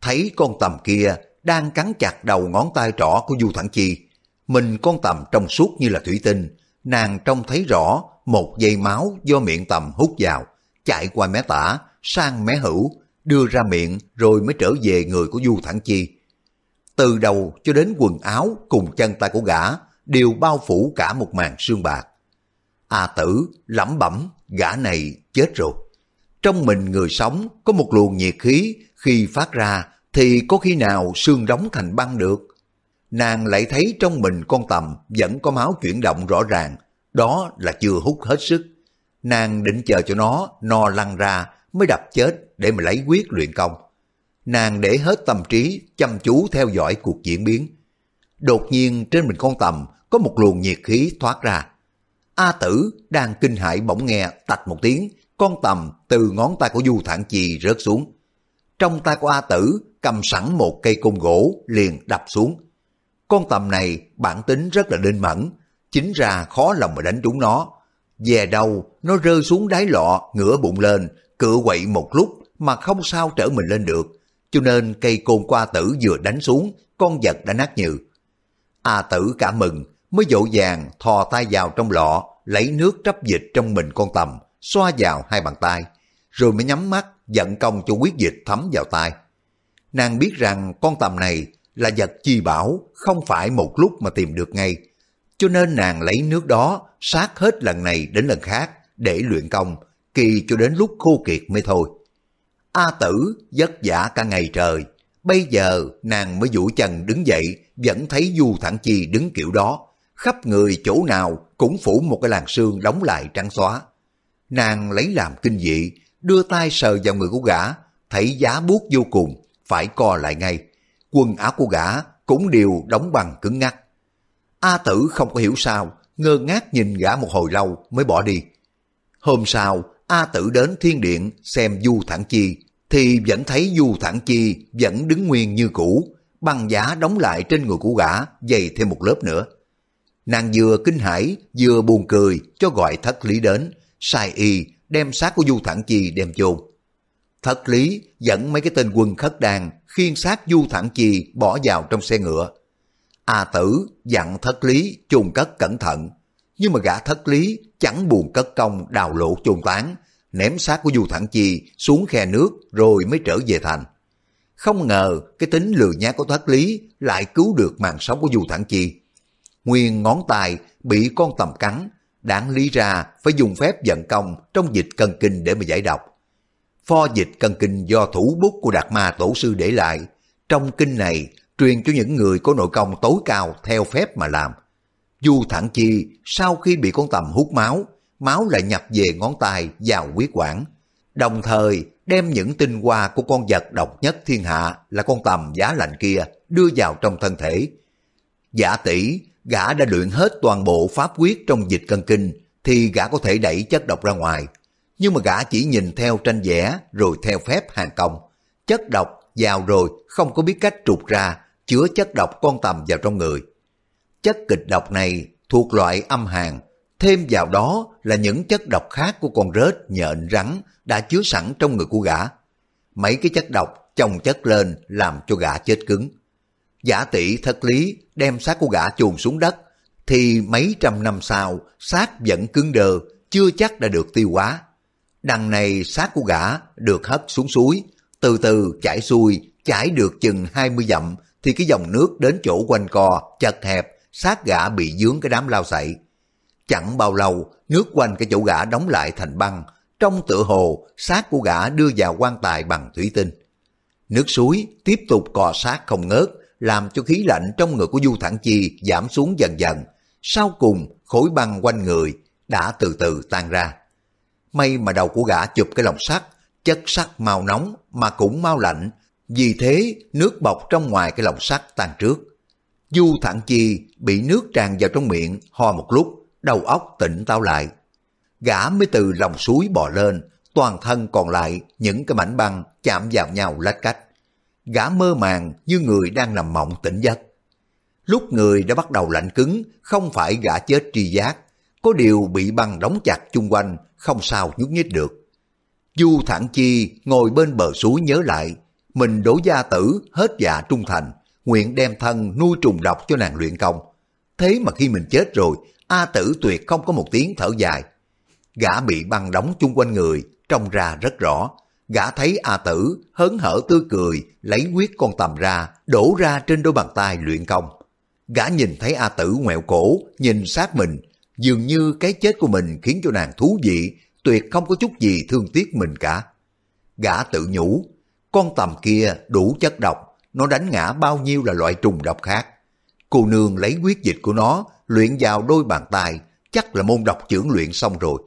Thấy con tầm kia đang cắn chặt đầu ngón tay trỏ của Du Thản Chi. Mình con tầm trong suốt như là thủy tinh. Nàng trông thấy rõ một dây máu do miệng tầm hút vào, chạy qua mé tả, sang mé hữu, đưa ra miệng rồi mới trở về người của Du Thẳng Chi. Từ đầu cho đến quần áo cùng chân tay của gã đều bao phủ cả một màn sương bạc. A tử lẩm bẩm, gã này chết rồi. Trong mình người sống có một luồng nhiệt khí, khi phát ra thì có khi nào xương đóng thành băng được. Nàng lại thấy trong mình con tầm vẫn có máu chuyển động rõ ràng, đó là chưa hút hết sức. Nàng định chờ cho nó no lăn ra mới đập chết để mà lấy quyết luyện công. Nàng để hết tâm trí chăm chú theo dõi cuộc diễn biến. Đột nhiên trên mình con tầm có một luồng nhiệt khí thoát ra. A tử đang kinh hãi bỗng nghe tạch một tiếng, con tầm từ ngón tay của Du Thản Chi rớt xuống. Trong tay của A tử cầm sẵn một cây cung gỗ liền đập xuống. Con tầm này bản tính rất là linh mẫn, chính ra khó lòng mà đánh trúng nó. Về đầu nó rơi xuống đáy lọ, ngửa bụng lên, cựa quậy một lúc mà không sao trở mình lên được. Cho nên cây côn qua tử vừa đánh xuống, con vật đã nát nhừ. A tử cả mừng, mới dỗ dàng thò tay vào trong lọ, lấy nước trắp dịch trong mình con tầm, xoa vào hai bàn tay, rồi mới nhắm mắt dẫn công cho quyết dịch thấm vào tay. Nàng biết rằng con tầm này là vật chi bảo, không phải một lúc mà tìm được ngay. Cho nên nàng lấy nước đó sát hết lần này đến lần khác để luyện công, kỳ cho đến lúc khô kiệt mới thôi. A tử vất vả cả ngày trời, bây giờ nàng mới vũ chân đứng dậy, vẫn thấy Du Thẳng Chi đứng kiểu đó, khắp người chỗ nào cũng phủ một cái làn xương đóng lại trắng xóa. Nàng lấy làm kinh dị, đưa tay sờ vào người của gã, thấy giá buốt vô cùng, phải co lại ngay. Quần áo của gã cũng đều đóng bằng cứng ngắc. A tử không có hiểu sao, ngơ ngác nhìn gã một hồi lâu mới bỏ đi. Hôm sau, A tử đến thiên điện xem Du Thản Chi, thì vẫn thấy Du Thản Chi vẫn đứng nguyên như cũ, băng giá đóng lại trên người của gã, dày thêm một lớp nữa. Nàng vừa kinh hãi vừa buồn cười cho gọi thất lý đến, sai y đem xác của Du Thản Chi đem chôn. Thất lý dẫn mấy cái tên quân khất đàn khiên xác Du Thản Chi bỏ vào trong xe ngựa. A tử dặn thất lý chôn cất cẩn thận, nhưng mà gã thất lý chẳng buồn cất công đào lộ chôn tán, ném xác của Du Thẳng Chi xuống khe nước rồi mới trở về thành. Không ngờ cái tính lừa nhát của thất lý lại cứu được mạng sống của Du Thẳng Chi. Nguyên ngón tay bị con tầm cắn, đáng lý ra phải dùng phép vận công trong dịch cân kinh để mà giải độc. Pho dịch cân kinh do thủ bút của Đạt Ma Tổ Sư để lại, trong kinh này truyền cho những người có nội công tối cao theo phép mà làm dù Thẳng Chi sau khi bị con tầm hút máu, máu lại nhập về ngón tay vào huyết quản, đồng thời đem những tinh hoa của con vật độc nhất thiên hạ là con tầm giá lạnh kia đưa vào trong thân thể. Giả tỷ gã đã luyện hết toàn bộ pháp quyết trong dịch cân kinh thì gã có thể đẩy chất độc ra ngoài. Nhưng mà gã chỉ nhìn theo tranh vẽ rồi theo phép hàng công. Chất độc vào rồi không có biết cách trục ra, chứa chất độc con tầm vào trong người. Chất kịch độc này thuộc loại âm hàn, thêm vào đó là những chất độc khác của con rết, nhện, rắn đã chứa sẵn trong người của gã. Mấy cái chất độc chồng chất lên làm cho gã chết cứng. Giả tỷ thất lý đem xác của gã chôn xuống đất, thì mấy trăm năm sau xác vẫn cứng đờ, chưa chắc đã được tiêu hóa. Đằng này xác của gã được hất xuống suối, từ từ chảy xuôi, chảy được chừng 20 dặm thì cái dòng nước đến chỗ quanh co, chật hẹp, xác gã bị dướng cái đám lao sậy. Chẳng bao lâu, nước quanh cái chỗ gã đóng lại thành băng, trong tựa hồ, xác của gã đưa vào quan tài bằng thủy tinh. Nước suối tiếp tục cò sát không ngớt, làm cho khí lạnh trong người của Du Thẳng Chi giảm xuống dần dần. Sau cùng, khối băng quanh người đã từ từ tan ra. May mà đầu của gã chụp cái lồng sắt, chất sắt mau nóng mà cũng mau lạnh, vì thế nước bọc trong ngoài cái lồng sắt tan trước. Du thản Chi bị nước tràn vào trong miệng, ho một lúc, đầu óc tỉnh táo lại. Gã mới từ lòng suối bò lên, toàn thân còn lại những cái mảnh băng chạm vào nhau lách cách gã mơ màng như người đang nằm mộng tỉnh giấc. Lúc người đã bắt đầu lạnh cứng, không phải gã chết tri giác, có điều bị băng đóng chặt chung quanh, không sao nhúc nhích được. Du Thản Chi ngồi bên bờ suối nhớ lại, mình đổ gia tử hết dạ trung thành, nguyện đem thân nuôi trùng độc cho nàng luyện công. Thế mà khi mình chết rồi, A tử tuyệt không có một tiếng thở dài. Gã bị băng đóng chung quanh người, trông ra rất rõ, Gã thấy A Tử hớn hở tươi cười, lấy huyết con tầm ra, đổ ra trên đôi bàn tay luyện công. Gã nhìn thấy A Tử ngoẹo cổ, nhìn sát mình, dường như cái chết của mình khiến cho nàng thú vị, tuyệt không có chút gì thương tiếc mình cả. Gã tự nhủ, con tầm kia đủ chất độc, nó đánh ngã bao nhiêu là loại trùng độc khác. Cô nương lấy quyết dịch của nó, luyện vào đôi bàn tay, chắc là môn độc trưởng luyện xong rồi.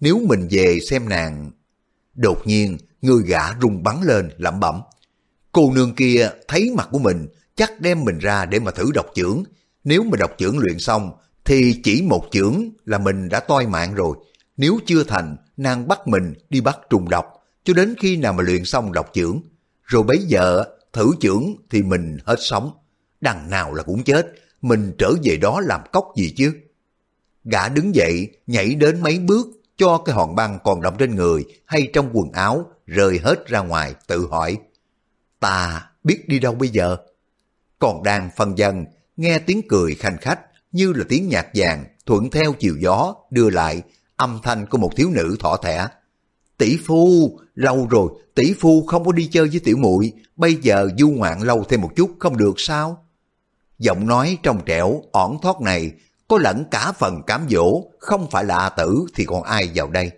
Nếu mình về xem nàng... Đột nhiên, người gã rung bắn lên lẩm bẩm. Cô nương kia thấy mặt của mình chắc đem mình ra để mà thử độc trưởng. Nếu mà độc trưởng luyện xong thì chỉ một trưởng là mình đã toi mạng rồi. Nếu chưa thành, nàng bắt mình đi bắt trùng độc cho đến khi nào mà luyện xong độc trưởng. Rồi bấy giờ thử trưởng thì mình hết sống. Đằng nào là cũng chết, mình trở về đó làm cốc gì chứ. Gã đứng dậy, nhảy đến mấy bước, cho cái hòn băng còn đọng trên người hay trong quần áo rơi hết ra ngoài, tự hỏi. Ta biết đi đâu bây giờ? Còn đang phân dân, nghe tiếng cười khanh khách như là tiếng nhạc vàng thuận theo chiều gió đưa lại âm thanh của một thiếu nữ thỏ thẻ. Tỷ phu, lâu rồi, tỷ phu không có đi chơi với tiểu muội bây giờ du ngoạn lâu thêm một chút không được sao? Giọng nói trong trẻo, ỏn thoát này, có lẫn cả phần cám dỗ, không phải là A tử thì còn ai vào đây.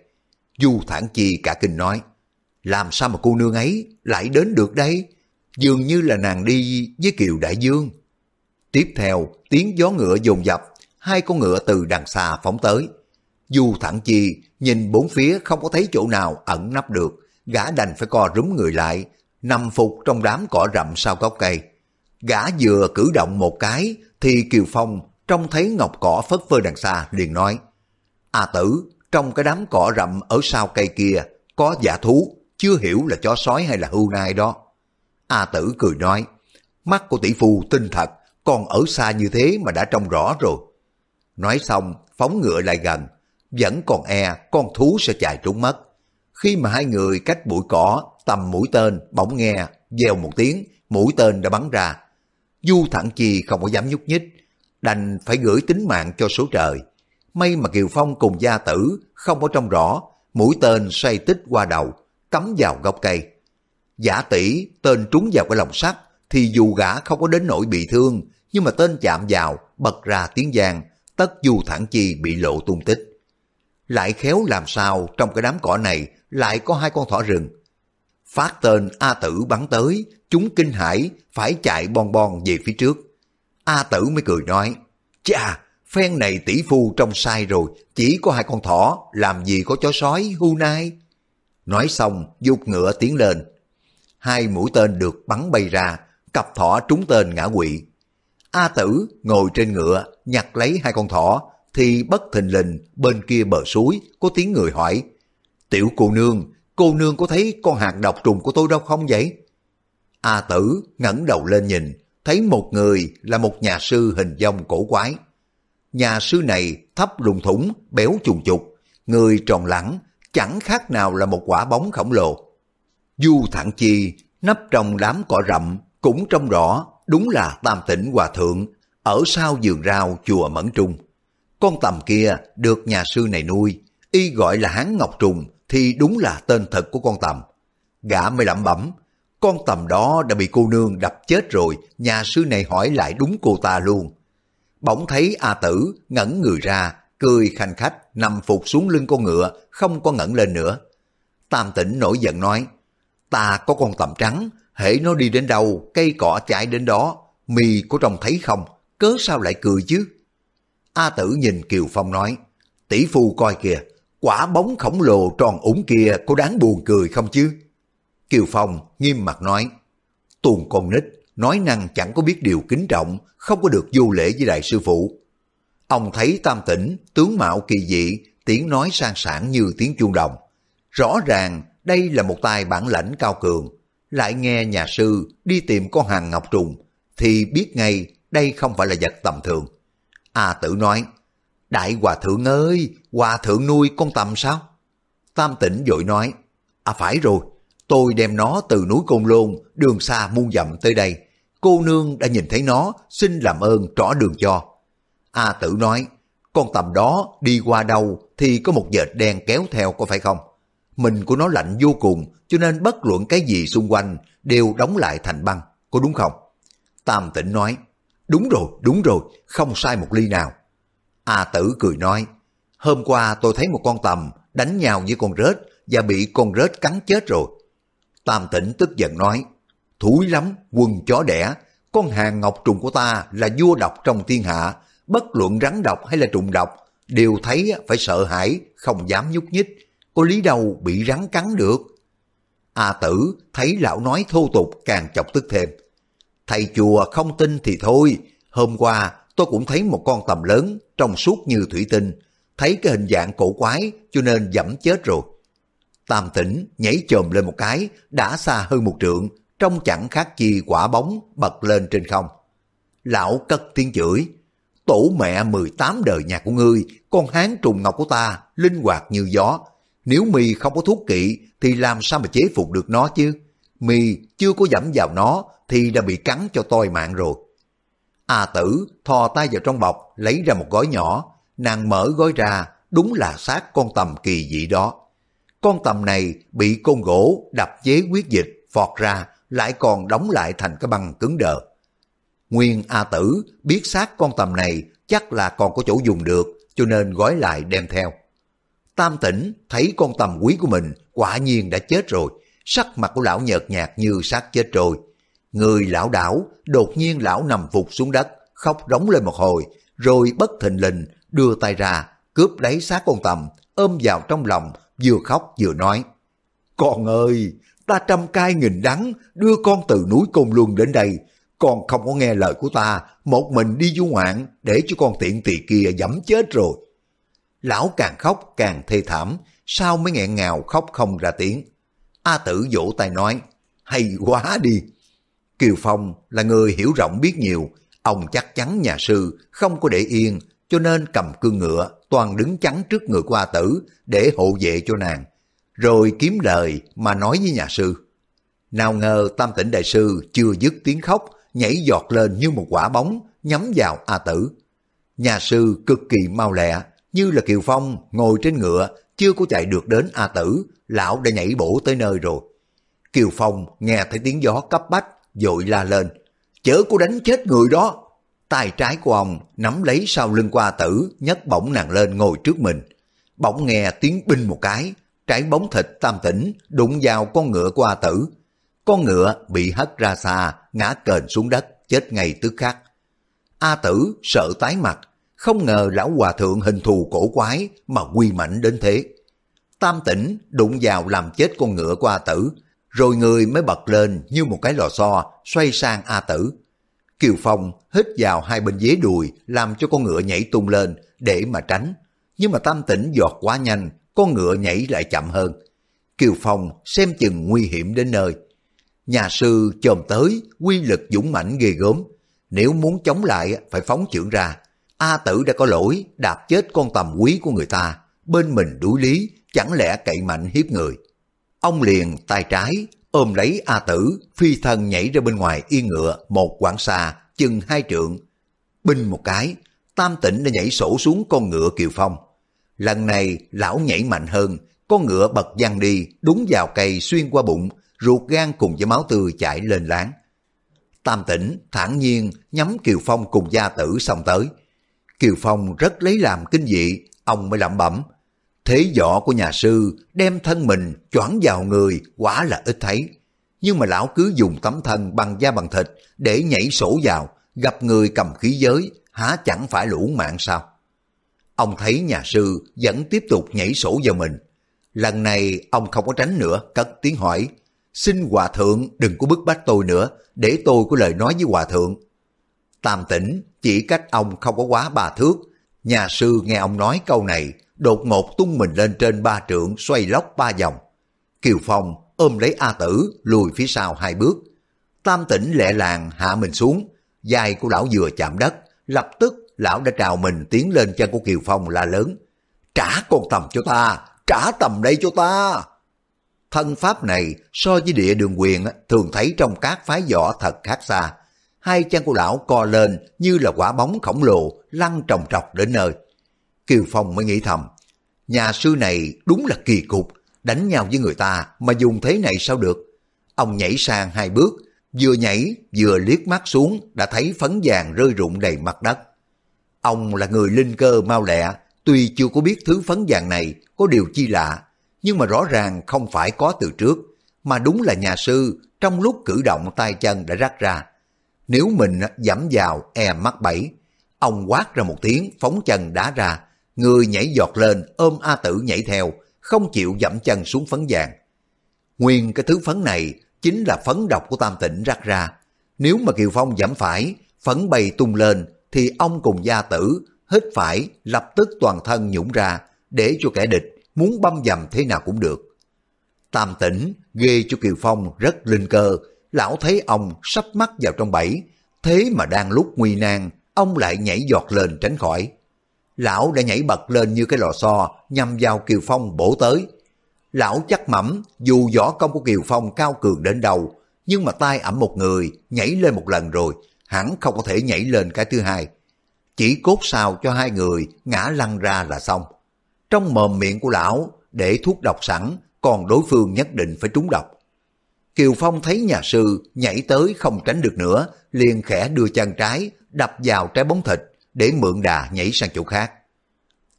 Du thản chi cả kinh nói, làm sao mà cô nương ấy lại đến được đây? Dường như là nàng đi với Kiều Đại Dương. Tiếp theo, tiếng gió ngựa dồn dập, hai con ngựa từ đằng xa phóng tới dù thẳng chi nhìn bốn phía không có thấy chỗ nào ẩn nấp được, gã đành phải co rúm người lại, nằm phục trong đám cỏ rậm sau gốc cây. Gã vừa cử động một cái thì Kiều Phong trông thấy ngọc cỏ phất phơ đằng xa liền nói A tử, trong cái đám cỏ rậm ở sau cây kia có giả thú, chưa hiểu là chó sói hay là hưu nai đó. A tử cười nói, mắt của tỷ phu tinh thật, còn ở xa như thế mà đã trông rõ rồi. Nói xong, phóng ngựa lại gần, vẫn còn e con thú sẽ chạy trốn mất. Khi mà hai người cách bụi cỏ, tầm mũi tên, bỗng nghe, gieo một tiếng, mũi tên đã bắn ra. Du thẳng chi không có dám nhúc nhích, đành phải gửi tính mạng cho số trời. May mà Kiều Phong cùng gia tử không có trong rõ, mũi tên xoay tích qua đầu, cắm vào gốc cây. Giả tỷ tên trúng vào cái lồng sắt, thì dù gã không có đến nỗi bị thương, nhưng mà tên chạm vào, bật ra tiếng giang, tất du thẳng chi bị lộ tung tích. Lại khéo làm sao trong cái đám cỏ này lại có hai con thỏ rừng. Phát tên A Tử bắn tới, chúng kinh hãi phải chạy bon bon về phía trước. A Tử mới cười nói, Chà, phen này tỷ phu trong sai rồi, chỉ có hai con thỏ, làm gì có chó sói, hưu nai. Nói xong, dục ngựa tiến lên. Hai mũi tên được bắn bay ra, cặp thỏ trúng tên ngã quỵ. A Tử ngồi trên ngựa, nhặt lấy hai con thỏ, thì bất thình lình bên kia bờ suối có tiếng người hỏi, Tiểu cô nương, cô nương có thấy con hạt độc trùng của tôi đâu không vậy? A Tử ngẩng đầu lên nhìn, thấy một người là một nhà sư hình dong cổ quái. Nhà sư này thấp lùng thủng, béo trùng trục, người tròn lẳng, chẳng khác nào là một quả bóng khổng lồ. Du thẳng chi, nấp trong đám cỏ rậm, cũng trông rõ đúng là tam tỉnh hòa thượng, ở sau giường rau chùa Mẫn Trung. Con tầm kia được nhà sư này nuôi, y gọi là Hán Ngọc Trùng thì đúng là tên thật của con tầm. Gã mới lẩm bẩm, con tầm đó đã bị cô nương đập chết rồi, nhà sư này hỏi lại đúng cô ta luôn. Bỗng thấy A Tử ngẩn người ra, cười khanh khách, nằm phục xuống lưng con ngựa, không có ngẩn lên nữa. Tam tỉnh nổi giận nói, ta có con tầm trắng, hễ nó đi đến đâu, cây cỏ chạy đến đó, mì có trông thấy không, cớ sao lại cười chứ? A Tử nhìn Kiều Phong nói, tỷ phu coi kìa, quả bóng khổng lồ tròn ủng kia có đáng buồn cười không chứ? Kiều Phong nghiêm mặt nói, tuồn con nít, nói năng chẳng có biết điều kính trọng, không có được vô lễ với đại sư phụ. Ông thấy tam tỉnh, tướng mạo kỳ dị, tiếng nói sang sảng như tiếng chuông đồng. Rõ ràng đây là một tài bản lãnh cao cường, lại nghe nhà sư đi tìm con hàng ngọc trùng, thì biết ngay đây không phải là vật tầm thường. A tử nói, Đại Hòa Thượng ơi, Hòa Thượng nuôi con tầm sao? Tam tỉnh vội nói, À phải rồi, tôi đem nó từ núi Côn Lôn, đường xa muôn dặm tới đây. Cô nương đã nhìn thấy nó, xin làm ơn trỏ đường cho. A tử nói, con tầm đó đi qua đâu thì có một vệt đen kéo theo có phải không? Mình của nó lạnh vô cùng, cho nên bất luận cái gì xung quanh đều đóng lại thành băng, có đúng không? Tam tỉnh nói, đúng rồi, đúng rồi, không sai một ly nào. A tử cười nói, hôm qua tôi thấy một con tầm đánh nhau với con rết và bị con rết cắn chết rồi. Tam tỉnh tức giận nói, thúi lắm, quần chó đẻ, con hàng ngọc trùng của ta là vua độc trong thiên hạ, bất luận rắn độc hay là trùng độc, đều thấy phải sợ hãi, không dám nhúc nhích, có lý đâu bị rắn cắn được. A tử thấy lão nói thô tục càng chọc tức thêm. Thầy chùa không tin thì thôi, hôm qua tôi cũng thấy một con tầm lớn trong suốt như thủy tinh, thấy cái hình dạng cổ quái cho nên dẫm chết rồi. Tam tỉnh nhảy chồm lên một cái, đã xa hơn một trượng, trông chẳng khác chi quả bóng bật lên trên không. Lão cất tiếng chửi, tổ mẹ 18 đời nhà của ngươi, con hán trùng ngọc của ta, linh hoạt như gió. Nếu mi không có thuốc kỵ thì làm sao mà chế phục được nó chứ? Mi chưa có dẫm vào nó thì đã bị cắn cho toi mạng rồi. A tử thò tay vào trong bọc lấy ra một gói nhỏ, nàng mở gói ra, đúng là xác con tầm kỳ dị đó. Con tầm này bị côn gỗ đập chế quyết dịch, phọt ra, lại còn đóng lại thành cái băng cứng đờ. Nguyên A Tử biết xác con tầm này chắc là còn có chỗ dùng được, cho nên gói lại đem theo. Tam tỉnh thấy con tầm quý của mình quả nhiên đã chết rồi, sắc mặt của lão nhợt nhạt như xác chết rồi. Người lão đảo, đột nhiên lão nằm phục xuống đất, khóc rống lên một hồi, rồi bất thình lình đưa tay ra, cướp lấy xác con tầm, ôm vào trong lòng, vừa khóc vừa nói. Con ơi, ta trăm cai nghìn đắng đưa con từ núi Côn Luân đến đây, con không có nghe lời của ta, một mình đi du ngoạn để cho con tiện tỳ kia dẫm chết rồi. Lão càng khóc càng thê thảm, sao mới nghẹn ngào khóc không ra tiếng. A tử vỗ tay nói, hay quá đi. Kiều Phong là người hiểu rộng biết nhiều, ông chắc chắn nhà sư không có để yên, cho nên cầm cương ngựa toàn đứng chắn trước người của A tử để hộ vệ cho nàng. Rồi kiếm lời mà nói với nhà sư. Nào ngờ tam tỉnh đại sư chưa dứt tiếng khóc, nhảy giọt lên như một quả bóng, nhắm vào A Tử. Nhà sư cực kỳ mau lẹ, như là Kiều Phong ngồi trên ngựa, chưa có chạy được đến A Tử, lão đã nhảy bổ tới nơi rồi. Kiều Phong nghe thấy tiếng gió cấp bách, dội la lên, chớ có đánh chết người đó. Tay trái của ông nắm lấy sau lưng qua tử, nhấc bổng nàng lên ngồi trước mình. Bỗng nghe tiếng binh một cái, trái bóng thịt tam tỉnh đụng vào con ngựa qua Tử, con ngựa bị hất ra xa, ngã kền xuống đất, chết ngay tức khắc. A tử sợ tái mặt, không ngờ lão hòa thượng hình thù cổ quái mà quy mạnh đến thế. Tam tỉnh đụng vào làm chết con ngựa qua tử, rồi người mới bật lên như một cái lò xo xoay sang A tử. Kiều Phong hít vào hai bên dế đùi làm cho con ngựa nhảy tung lên để mà tránh. Nhưng mà tam tỉnh giọt quá nhanh, con ngựa nhảy lại chậm hơn. Kiều Phong xem chừng nguy hiểm đến nơi. Nhà sư chồm tới, quy lực dũng mãnh ghê gớm. Nếu muốn chống lại phải phóng chưởng ra. A tử đã có lỗi, đạp chết con tầm quý của người ta. Bên mình đuổi lý, chẳng lẽ cậy mạnh hiếp người. Ông liền tay trái, ôm lấy A tử, phi thân nhảy ra bên ngoài yên ngựa một quãng xa, chừng hai trượng. Binh một cái, tam Tịnh đã nhảy sổ xuống con ngựa Kiều Phong. Lần này lão nhảy mạnh hơn, con ngựa bật văng đi, đúng vào cây xuyên qua bụng, ruột gan cùng với máu tươi chảy lên láng. Tam Tịnh thản nhiên nhắm Kiều Phong cùng gia tử xong tới. Kiều Phong rất lấy làm kinh dị, ông mới lẩm bẩm. Thế võ của nhà sư đem thân mình choáng vào người quả là ít thấy. Nhưng mà lão cứ dùng tấm thân bằng da bằng thịt để nhảy sổ vào, gặp người cầm khí giới, há chẳng phải lũ mạng sao? Ông thấy nhà sư vẫn tiếp tục nhảy sổ vào mình. Lần này ông không có tránh nữa, cất tiếng hỏi, xin hòa thượng đừng có bức bách tôi nữa, để tôi có lời nói với hòa thượng. Tam tỉnh chỉ cách ông không có quá ba thước, nhà sư nghe ông nói câu này, đột ngột tung mình lên trên ba trượng xoay lóc ba vòng. Kiều Phong ôm lấy A Tử lùi phía sau hai bước. Tam tỉnh lẹ làng hạ mình xuống, dài của lão vừa chạm đất, lập tức lão đã trào mình tiến lên chân của Kiều Phong la lớn. Trả con tầm cho ta, trả tầm đây cho ta. Thân pháp này so với địa đường quyền thường thấy trong các phái võ thật khác xa. Hai chân của lão co lên như là quả bóng khổng lồ lăn trồng trọc đến nơi. Kiều Phong mới nghĩ thầm, nhà sư này đúng là kỳ cục, đánh nhau với người ta mà dùng thế này sao được. Ông nhảy sang hai bước, vừa nhảy vừa liếc mắt xuống đã thấy phấn vàng rơi rụng đầy mặt đất. Ông là người linh cơ mau lẹ, tuy chưa có biết thứ phấn vàng này có điều chi lạ, nhưng mà rõ ràng không phải có từ trước, mà đúng là nhà sư trong lúc cử động tay chân đã rắc ra. Nếu mình dẫm vào e mắc bẫy, ông quát ra một tiếng phóng chân đá ra, người nhảy giọt lên ôm A Tử nhảy theo, không chịu dẫm chân xuống phấn vàng. Nguyên cái thứ phấn này chính là phấn độc của Tam Tỉnh rắc ra. Nếu mà Kiều Phong dẫm phải, phấn bay tung lên, thì ông cùng gia tử hít phải lập tức toàn thân nhũng ra để cho kẻ địch muốn băm dầm thế nào cũng được. Tam tỉnh, ghê cho Kiều Phong rất linh cơ, lão thấy ông sắp mắc vào trong bẫy, thế mà đang lúc nguy nan, ông lại nhảy giọt lên tránh khỏi. Lão đã nhảy bật lên như cái lò xo nhằm vào Kiều Phong bổ tới. Lão chắc mẩm dù võ công của Kiều Phong cao cường đến đầu, nhưng mà tay ẩm một người nhảy lên một lần rồi, hẳn không có thể nhảy lên cái thứ hai. Chỉ cốt sao cho hai người ngã lăn ra là xong. Trong mồm miệng của lão để thuốc độc sẵn, còn đối phương nhất định phải trúng độc. Kiều Phong thấy nhà sư nhảy tới không tránh được nữa, liền khẽ đưa chân trái, đập vào trái bóng thịt để mượn đà nhảy sang chỗ khác.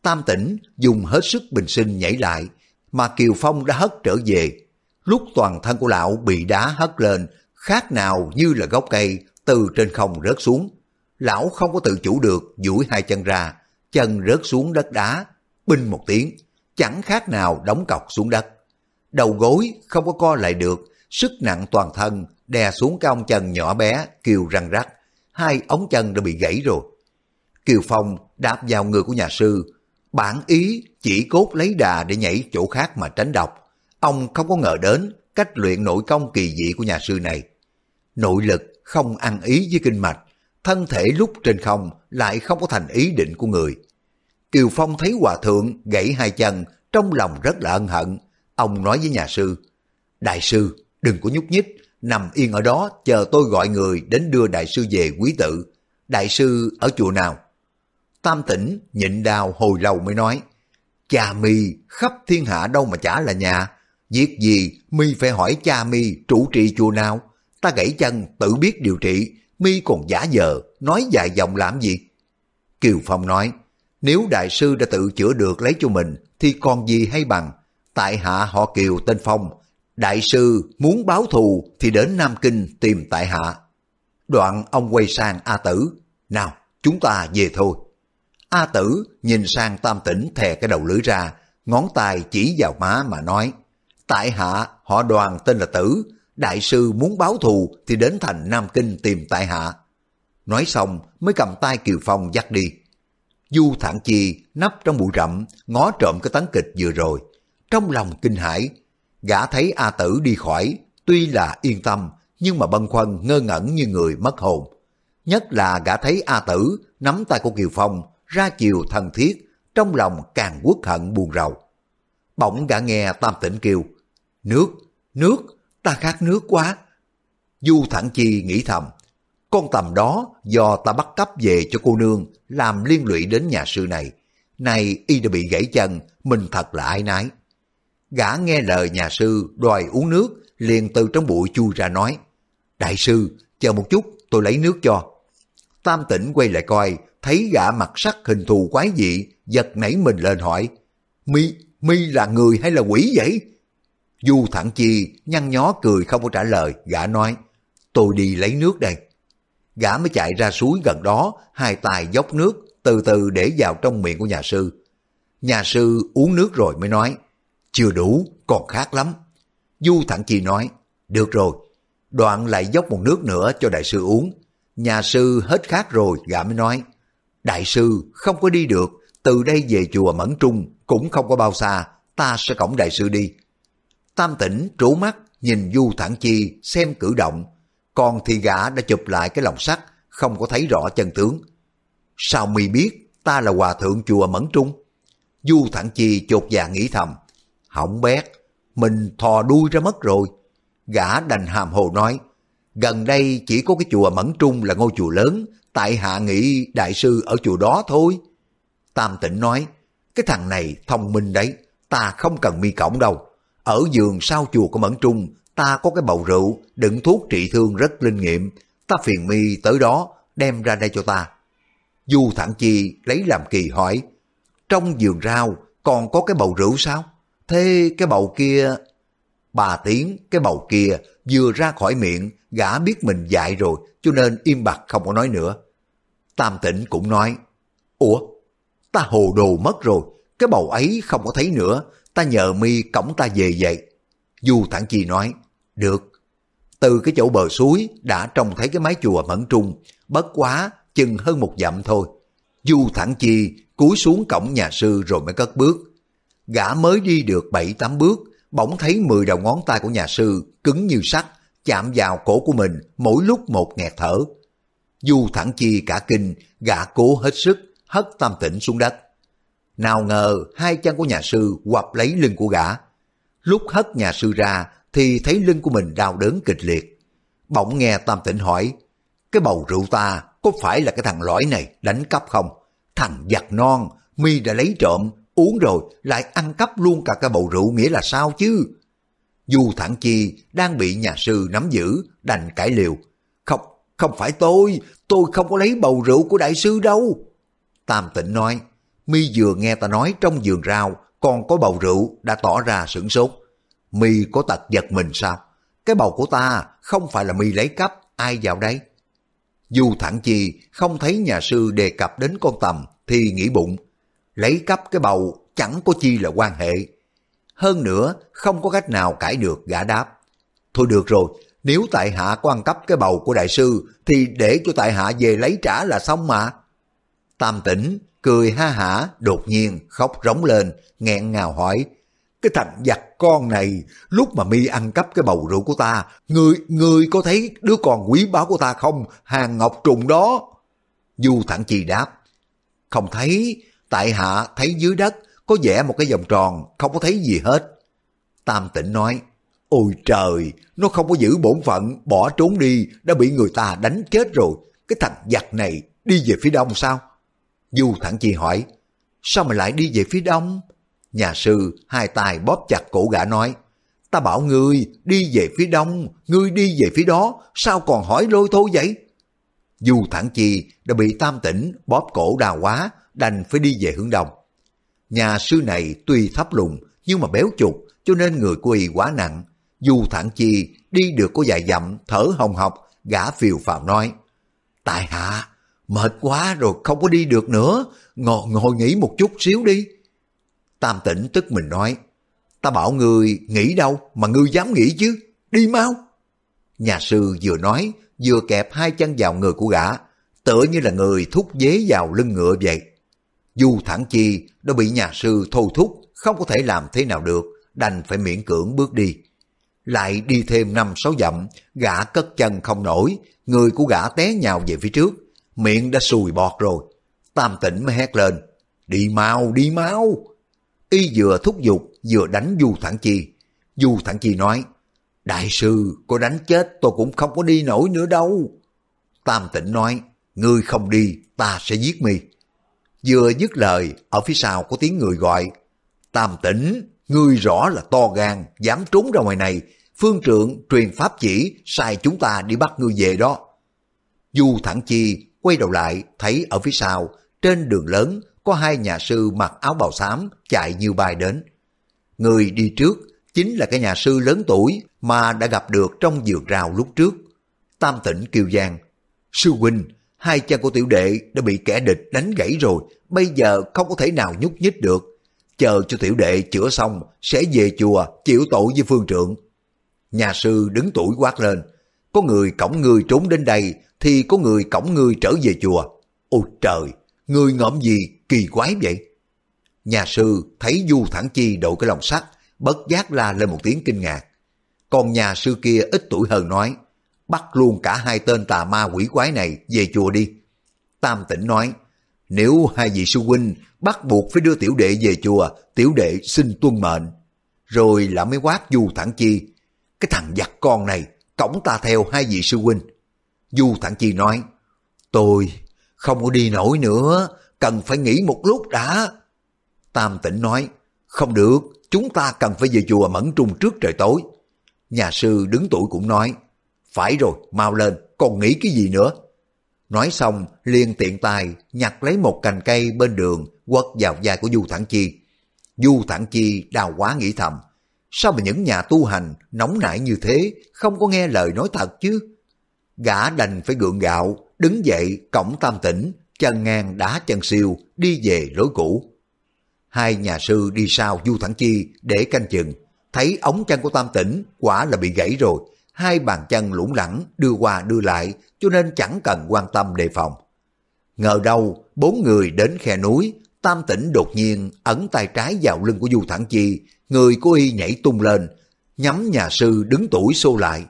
Tam tỉnh dùng hết sức bình sinh nhảy lại, mà Kiều Phong đã hất trở về. Lúc toàn thân của lão bị đá hất lên, khác nào như là gốc cây từ trên không rớt xuống. Lão không có tự chủ được, duỗi hai chân ra, chân rớt xuống đất đá, binh một tiếng, chẳng khác nào đóng cọc xuống đất. Đầu gối không có co lại được, sức nặng toàn thân đè xuống cái ông chân nhỏ bé kêu răng rắc, hai ống chân đã bị gãy rồi. Kiều Phong đạp vào người của nhà sư, bản ý chỉ cốt lấy đà để nhảy chỗ khác mà tránh độc. Ông không có ngờ đến cách luyện nội công kỳ dị của nhà sư này. Nội lực không ăn ý với kinh mạch, thân thể lúc trên không lại không có thành ý định của người. Kiều Phong thấy hòa thượng gãy hai chân, trong lòng rất là ân hận. Ông nói với nhà sư, Đại sư, đừng có nhúc nhích, nằm yên ở đó chờ tôi gọi người đến đưa đại sư về quý tự. Đại sư ở chùa nào? Tam tỉnh nhịn đào hồi lâu mới nói, cha mi khắp thiên hạ đâu mà chả là nhà, việc gì mi phải hỏi cha mi trụ trì chùa nào, ta gãy chân tự biết điều trị, mi còn giả vờ, nói dài dòng làm gì? Kiều Phong nói, nếu đại sư đã tự chữa được lấy cho mình, thì còn gì hay bằng, tại hạ họ Kiều tên Phong, đại sư muốn báo thù thì đến Nam Kinh tìm tại hạ. Đoạn ông quay sang A Tử, nào chúng ta về thôi. A Tử nhìn sang Tam Tỉnh thè cái đầu lưỡi ra, ngón tay chỉ vào má mà nói, tại hạ họ đoàn tên là Tử, đại sư muốn báo thù thì đến thành Nam Kinh tìm tại hạ. Nói xong mới cầm tay Kiều Phong dắt đi. Du Thản Chi nấp trong bụi rậm, ngó trộm cái tấn kịch vừa rồi. Trong lòng kinh hãi, gã thấy A Tử đi khỏi, tuy là yên tâm, nhưng mà bân khoăn ngơ ngẩn như người mất hồn. Nhất là gã thấy A Tử nắm tay của Kiều Phong, ra chiều thân thiết, trong lòng càng quốc hận buồn rầu. Bỗng gã nghe Tam Tĩnh kêu, nước, nước, ta khát nước quá. Du Thẳng Chi nghĩ thầm, con tầm đó do ta bắt cấp về cho cô nương, làm liên lụy đến nhà sư này. Này y đã bị gãy chân, mình thật là ai nái. Gã nghe lời nhà sư đòi uống nước, liền từ trong bụi chui ra nói, Đại sư, chờ một chút, tôi lấy nước cho. Tam tỉnh quay lại coi, thấy gã mặt sắc hình thù quái dị, giật nảy mình lên hỏi, Mi, Mi là người hay là quỷ vậy? Du thẳng chi, nhăn nhó cười không có trả lời, gã nói, tôi đi lấy nước đây. Gã mới chạy ra suối gần đó, hai tay dốc nước, từ từ để vào trong miệng của nhà sư. Nhà sư uống nước rồi mới nói, chưa đủ, còn khác lắm. Du thẳng chi nói, được rồi. Đoạn lại dốc một nước nữa cho đại sư uống. Nhà sư hết khát rồi, gã mới nói, đại sư không có đi được, từ đây về chùa Mẫn Trung cũng không có bao xa, ta sẽ cổng đại sư đi. Tam tỉnh trố mắt nhìn Du Thản Chi xem cử động, còn thì gã đã chụp lại cái lồng sắt, không có thấy rõ chân tướng. Sao mi biết ta là hòa thượng chùa Mẫn Trung? Du Thản Chi chột dạ nghĩ thầm, hỏng bét, mình thò đuôi ra mất rồi. Gã đành hàm hồ nói, gần đây chỉ có cái chùa Mẫn Trung là ngôi chùa lớn, tại hạ nghĩ đại sư ở chùa đó thôi. Tam tịnh nói, cái thằng này thông minh đấy, ta không cần mi cổng đâu. Ở giường sau chùa của Mẫn Trung, ta có cái bầu rượu, đựng thuốc trị thương rất linh nghiệm. Ta phiền mi tới đó, đem ra đây cho ta. Du Thẳng Chi lấy làm kỳ hỏi, trong giường rau còn có cái bầu rượu sao? Thế cái bầu kia... Bà tiếng cái bầu kia vừa ra khỏi miệng, gã biết mình dại rồi, cho nên im bặt không có nói nữa. Tam tỉnh cũng nói, Ủa, ta hồ đồ mất rồi, cái bầu ấy không có thấy nữa, ta nhờ mi cổng ta về vậy. Du Thản Chi nói, được. Từ cái chỗ bờ suối đã trông thấy cái mái chùa mẫn trung, bất quá chừng hơn một dặm thôi. Du Thản Chi cúi xuống cổng nhà sư rồi mới cất bước. Gã mới đi được bảy tám bước, bỗng thấy mười đầu ngón tay của nhà sư cứng như sắt, chạm vào cổ của mình mỗi lúc một nghẹt thở. Du thẳng chi cả kinh, gã cố hết sức, hất tam tỉnh xuống đất. Nào ngờ hai chân của nhà sư quặp lấy lưng của gã. Lúc hất nhà sư ra thì thấy lưng của mình đau đớn kịch liệt. Bỗng nghe tam tỉnh hỏi, cái bầu rượu ta có phải là cái thằng lõi này đánh cắp không? Thằng giặc non, mi đã lấy trộm, uống rồi lại ăn cắp luôn cả cái bầu rượu nghĩa là sao chứ? Du Thẳng Chi đang bị nhà sư nắm giữ, đành cãi liều. Không, không phải tôi, tôi không có lấy bầu rượu của đại sư đâu. Tam Tịnh nói, mi vừa nghe ta nói trong giường rau còn có bầu rượu đã tỏ ra sửng sốt. Mi có tật giật mình sao? Cái bầu của ta không phải là mi lấy cắp, ai vào đây? Du Thẳng Chi không thấy nhà sư đề cập đến con tầm thì nghĩ bụng, lấy cắp cái bầu chẳng có chi là quan hệ. Hơn nữa, không có cách nào cãi được gã đáp. Thôi được rồi, nếu tại hạ quan cấp cái bầu của đại sư thì để cho tại hạ về lấy trả là xong mà. Tam tỉnh, cười ha hả, đột nhiên khóc rống lên, nghẹn ngào hỏi. Cái thằng giặc con này, lúc mà mi ăn cắp cái bầu rượu của ta, người người có thấy đứa con quý báu của ta không? Hàng ngọc trùng đó. Du thẳng chi đáp. Không thấy, tại hạ thấy dưới đất có vẽ một cái vòng tròn, không có thấy gì hết. Tam tỉnh nói, ôi trời, nó không có giữ bổn phận, bỏ trốn đi, đã bị người ta đánh chết rồi. Cái thằng giặc này đi về phía đông sao? Du thẳng chi hỏi, sao mà lại đi về phía đông? Nhà sư hai tay bóp chặt cổ gã nói, ta bảo ngươi đi về phía đông, ngươi đi về phía đó, sao còn hỏi lôi thôi vậy? Du thẳng chi đã bị tam tỉnh bóp cổ đào quá, đành phải đi về hướng đông. Nhà sư này tuy thấp lùn nhưng mà béo chục cho nên người của y quá nặng. Dù thẳng chi đi được có vài dặm thở hồng hộc gã phiều phào nói Tại hạ mệt quá rồi không có đi được nữa ngồi, ngồi nghỉ một chút xíu đi. Tam tỉnh tức mình nói Ta bảo người nghỉ đâu mà ngươi dám nghỉ chứ đi mau. Nhà sư vừa nói vừa kẹp hai chân vào người của gã tựa như là người thúc dế vào lưng ngựa vậy. Dù thẳng chi đã bị nhà sư thôi thúc, không có thể làm thế nào được, đành phải miễn cưỡng bước đi. Lại đi thêm năm sáu dặm, gã cất chân không nổi, người của gã té nhào về phía trước, miệng đã sùi bọt rồi. Tam tỉnh mới hét lên, đi mau, đi mau. Y vừa thúc giục, vừa đánh Du Thẳng Chi. Du Thẳng Chi nói, Đại sư, có đánh chết tôi cũng không có đi nổi nữa đâu. Tam tỉnh nói, ngươi không đi, ta sẽ giết mi. Vừa dứt lời, ở phía sau có tiếng người gọi. Tam tỉnh, ngươi rõ là to gan, dám trốn ra ngoài này. Phương trượng truyền pháp chỉ, sai chúng ta đi bắt ngươi về đó. Du thẳng chi, quay đầu lại, thấy ở phía sau, trên đường lớn, có hai nhà sư mặc áo bào xám chạy như bay đến. Người đi trước chính là cái nhà sư lớn tuổi mà đã gặp được trong vườn rào lúc trước. Tam tỉnh kêu giang, sư huynh, hai chân của tiểu đệ đã bị kẻ địch đánh gãy rồi, bây giờ không có thể nào nhúc nhích được. Chờ cho tiểu đệ chữa xong, sẽ về chùa chịu tội với phương trượng. Nhà sư đứng tuổi quát lên, có người cổng người trốn đến đây, thì có người cổng người trở về chùa. Ôi trời, người ngõm gì kỳ quái vậy? Nhà sư thấy Du Thẳng Chi đội cái lòng sắt, bất giác la lên một tiếng kinh ngạc. Còn nhà sư kia ít tuổi hơn nói, bắt luôn cả hai tên tà ma quỷ quái này về chùa đi. Tam tỉnh nói, nếu hai vị sư huynh bắt buộc phải đưa tiểu đệ về chùa, tiểu đệ xin tuân mệnh. Rồi là mới quát Du Thẳng Chi, cái thằng giặc con này, cổng ta theo hai vị sư huynh. Du Thẳng Chi nói, tôi không có đi nổi nữa, cần phải nghỉ một lúc đã. Tam tỉnh nói, không được, chúng ta cần phải về chùa mẫn trung trước trời tối. Nhà sư đứng tuổi cũng nói, phải rồi, mau lên, còn nghĩ cái gì nữa? Nói xong, liền tiện tay nhặt lấy một cành cây bên đường quất vào vai của Du Thẳng Chi. Du Thẳng Chi đào quá nghĩ thầm, sao mà những nhà tu hành nóng nảy như thế, không có nghe lời nói thật chứ? Gã đành phải gượng gạo, đứng dậy cổng tam tỉnh, chân ngang đá chân siêu, đi về lối cũ. Hai nhà sư đi sau Du Thẳng Chi để canh chừng, thấy ống chân của tam tỉnh quả là bị gãy rồi, hai bàn chân lủng lẳng đưa qua đưa lại cho nên chẳng cần quan tâm đề phòng. Ngờ đâu, bốn người đến khe núi, tam tỉnh đột nhiên ấn tay trái vào lưng của Du Thẳng Chi, người của y nhảy tung lên, nhắm nhà sư đứng tuổi xô lại.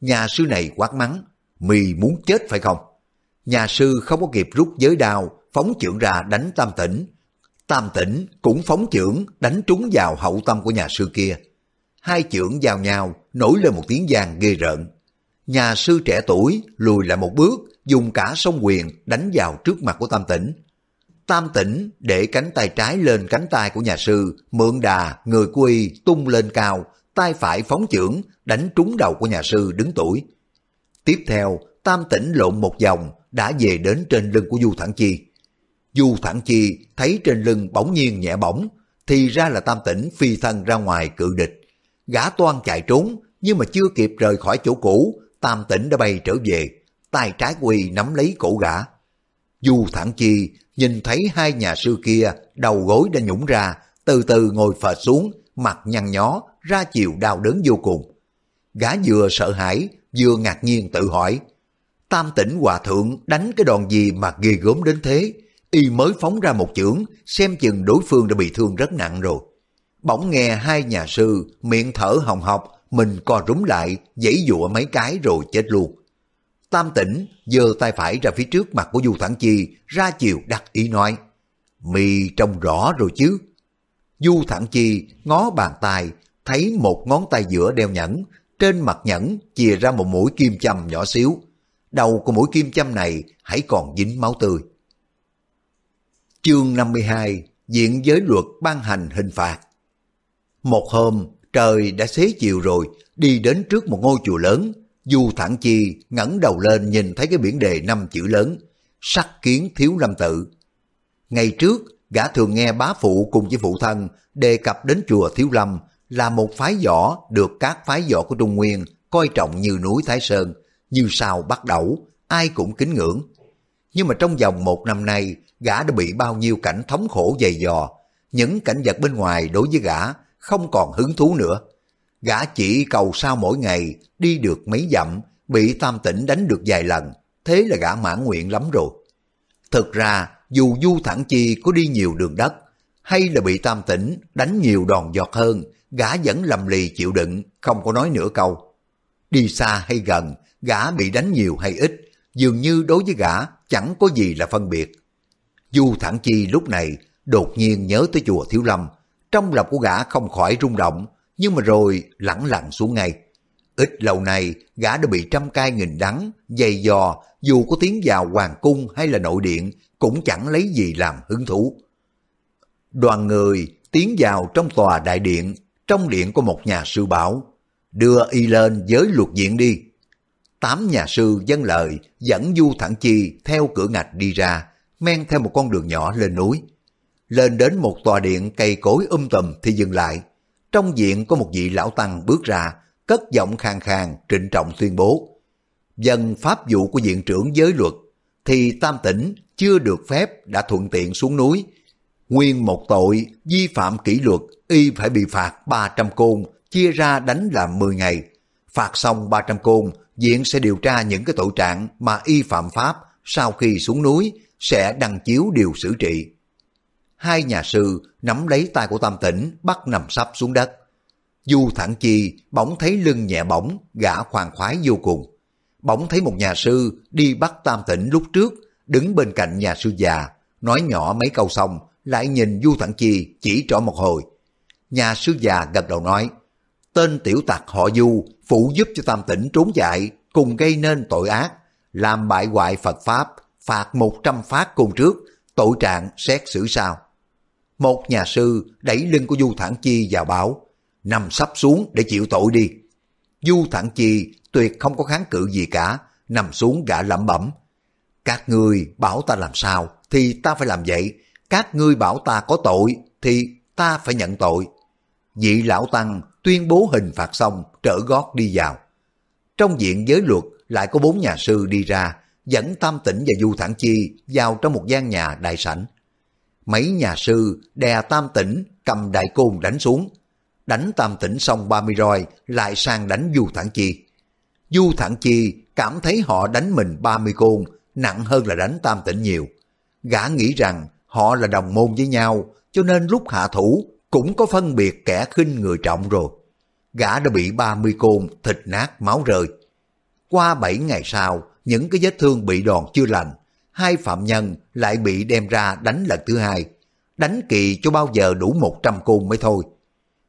Nhà sư này quát mắng, mì muốn chết phải không? Nhà sư không có kịp rút giới đao, phóng chưởng ra đánh tam tỉnh. Tam tỉnh cũng phóng chưởng đánh trúng vào hậu tâm của nhà sư kia. Hai chưởng vào nhau, nổi lên một tiếng vàng ghê rợn. Nhà sư trẻ tuổi lùi lại một bước, dùng cả sông quyền đánh vào trước mặt của Tam Tỉnh. Tam Tỉnh để cánh tay trái lên cánh tay của nhà sư, mượn đà, người quy tung lên cao, tay phải phóng chưởng, đánh trúng đầu của nhà sư đứng tuổi. Tiếp theo, Tam Tỉnh lộn một vòng, đã về đến trên lưng của Du Thẳng Chi. Du Thẳng Chi thấy trên lưng bỗng nhiên nhẹ bỗng, thì ra là Tam Tỉnh phi thân ra ngoài cự địch. Gã toan chạy trốn, nhưng mà chưa kịp rời khỏi chỗ cũ, Tam Tỉnh đã bay trở về, tay trái quỳ nắm lấy cổ gã. Du Thẳng Chi nhìn thấy hai nhà sư kia đầu gối đã nhũng ra, từ từ ngồi phệt xuống, mặt nhăn nhó, ra chiều đau đớn vô cùng. Gã vừa sợ hãi, vừa ngạc nhiên tự hỏi, Tam tỉnh hòa thượng đánh cái đòn gì mà ghê gớm đến thế, y mới phóng ra một chưởng, xem chừng đối phương đã bị thương rất nặng rồi. Bỗng nghe hai nhà sư miệng thở hồng hộc, mình co rúm lại, dãy dụa mấy cái rồi chết luôn. Tam tỉnh giơ tay phải ra phía trước mặt của Du Thẳng Chi, ra chiều đắc ý nói, mì trông rõ rồi chứ. Du Thẳng Chi ngó bàn tay, thấy một ngón tay giữa đeo nhẫn, trên mặt nhẫn chìa ra một mũi kim châm nhỏ xíu. Đầu của mũi kim châm này hãy còn dính máu tươi. Chương 52 Diện giới luật ban hành hình phạt một hôm, trời đã xế chiều rồi, đi đến trước một ngôi chùa lớn. Du Thẳng Chi ngẩng đầu lên nhìn thấy cái biển đề năm chữ lớn, sắc kiến thiếu lâm tự. Ngày trước, gã thường nghe bá phụ cùng với phụ thân đề cập đến chùa Thiếu Lâm là một phái võ được các phái võ của Trung Nguyên coi trọng như núi Thái Sơn, như sao bắt đầu, ai cũng kính ngưỡng. Nhưng mà trong vòng một năm nay, gã đã bị bao nhiêu cảnh thống khổ dày dò, những cảnh vật bên ngoài đối với gã không còn hứng thú nữa. Gã chỉ cầu sao mỗi ngày đi được mấy dặm, bị tam tỉnh đánh được vài lần, thế là gã mãn nguyện lắm rồi. Thực ra, dù Du Thẳng Chi có đi nhiều đường đất, hay là bị tam tỉnh đánh nhiều đòn giọt hơn, gã vẫn lầm lì chịu đựng, không có nói nửa câu. Đi xa hay gần, gã bị đánh nhiều hay ít, dường như đối với gã chẳng có gì là phân biệt. Du Thẳng Chi lúc này đột nhiên nhớ tới chùa Thiếu Lâm, trong lòng của gã không khỏi rung động, nhưng mà rồi lẳng lặng xuống ngay. Ít lâu nay, gã đã bị trăm cai nghìn đắng, dày dò, dù có tiến vào hoàng cung hay là nội điện, cũng chẳng lấy gì làm hứng thú. Đoàn người tiến vào trong tòa đại điện, trong điện có một nhà sư bảo, đưa y lên giới luật diện đi. Tám nhà sư dân lợi dẫn Du Thẳng Chi theo cửa ngạch đi ra, men theo một con đường nhỏ lên núi. Lên đến một tòa điện cây cối um tùm thì dừng lại. Trong diện có một vị lão tăng bước ra, cất giọng khang khang trịnh trọng tuyên bố. Dân pháp vụ của diện trưởng giới luật, thì tam tỉnh chưa được phép đã thuận tiện xuống núi. Nguyên một tội vi phạm kỷ luật, y phải bị phạt 300 côn, chia ra đánh làm 10 ngày. Phạt xong 300 côn, viện sẽ điều tra những cái tội trạng mà y phạm pháp sau khi xuống núi sẽ đăng chiếu điều xử trị. Hai nhà sư nắm lấy tay của Tam Tỉnh bắt nằm sắp xuống đất. Du thẳng chi bỗng thấy lưng nhẹ bỗng, gã khoan khoái vô cùng. Bỗng thấy một nhà sư đi bắt Tam Tỉnh lúc trước, đứng bên cạnh nhà sư già, nói nhỏ mấy câu xong, lại nhìn Du Thẳng Chi chỉ trỏ một hồi. Nhà sư già gật đầu nói, tên tiểu tặc họ Du phụ giúp cho Tam Tỉnh trốn chạy, cùng gây nên tội ác, làm bại hoại Phật Pháp, phạt 100 phát cùng trước, tội trạng xét xử sao. Một nhà sư đẩy lưng của Du Thản Chi vào bảo, nằm sắp xuống để chịu tội đi. Du Thản Chi tuyệt không có kháng cự gì cả, nằm xuống gã lẩm bẩm. Các ngươi bảo ta làm sao thì ta phải làm vậy, các ngươi bảo ta có tội thì ta phải nhận tội. Vị lão tăng tuyên bố hình phạt xong trở gót đi vào. Trong diện giới luật lại có bốn nhà sư đi ra, dẫn Tam Tỉnh và Du Thản Chi vào trong một gian nhà đại sảnh. Mấy nhà sư đè Tam Tỉnh cầm đại côn đánh xuống. Đánh Tam Tỉnh xong 30 roi lại sang đánh Du Thản Chi. Du Thản Chi cảm thấy họ đánh mình 30 côn nặng hơn là đánh Tam Tỉnh nhiều. Gã nghĩ rằng họ là đồng môn với nhau cho nên lúc hạ thủ cũng có phân biệt kẻ khinh người trọng rồi. Gã đã bị 30 côn thịt nát máu rơi. Qua 7 ngày sau, những cái vết thương bị đòn chưa lành, hai phạm nhân lại bị đem ra đánh lần thứ hai. Đánh kỳ cho bao giờ đủ 100 côn mới thôi.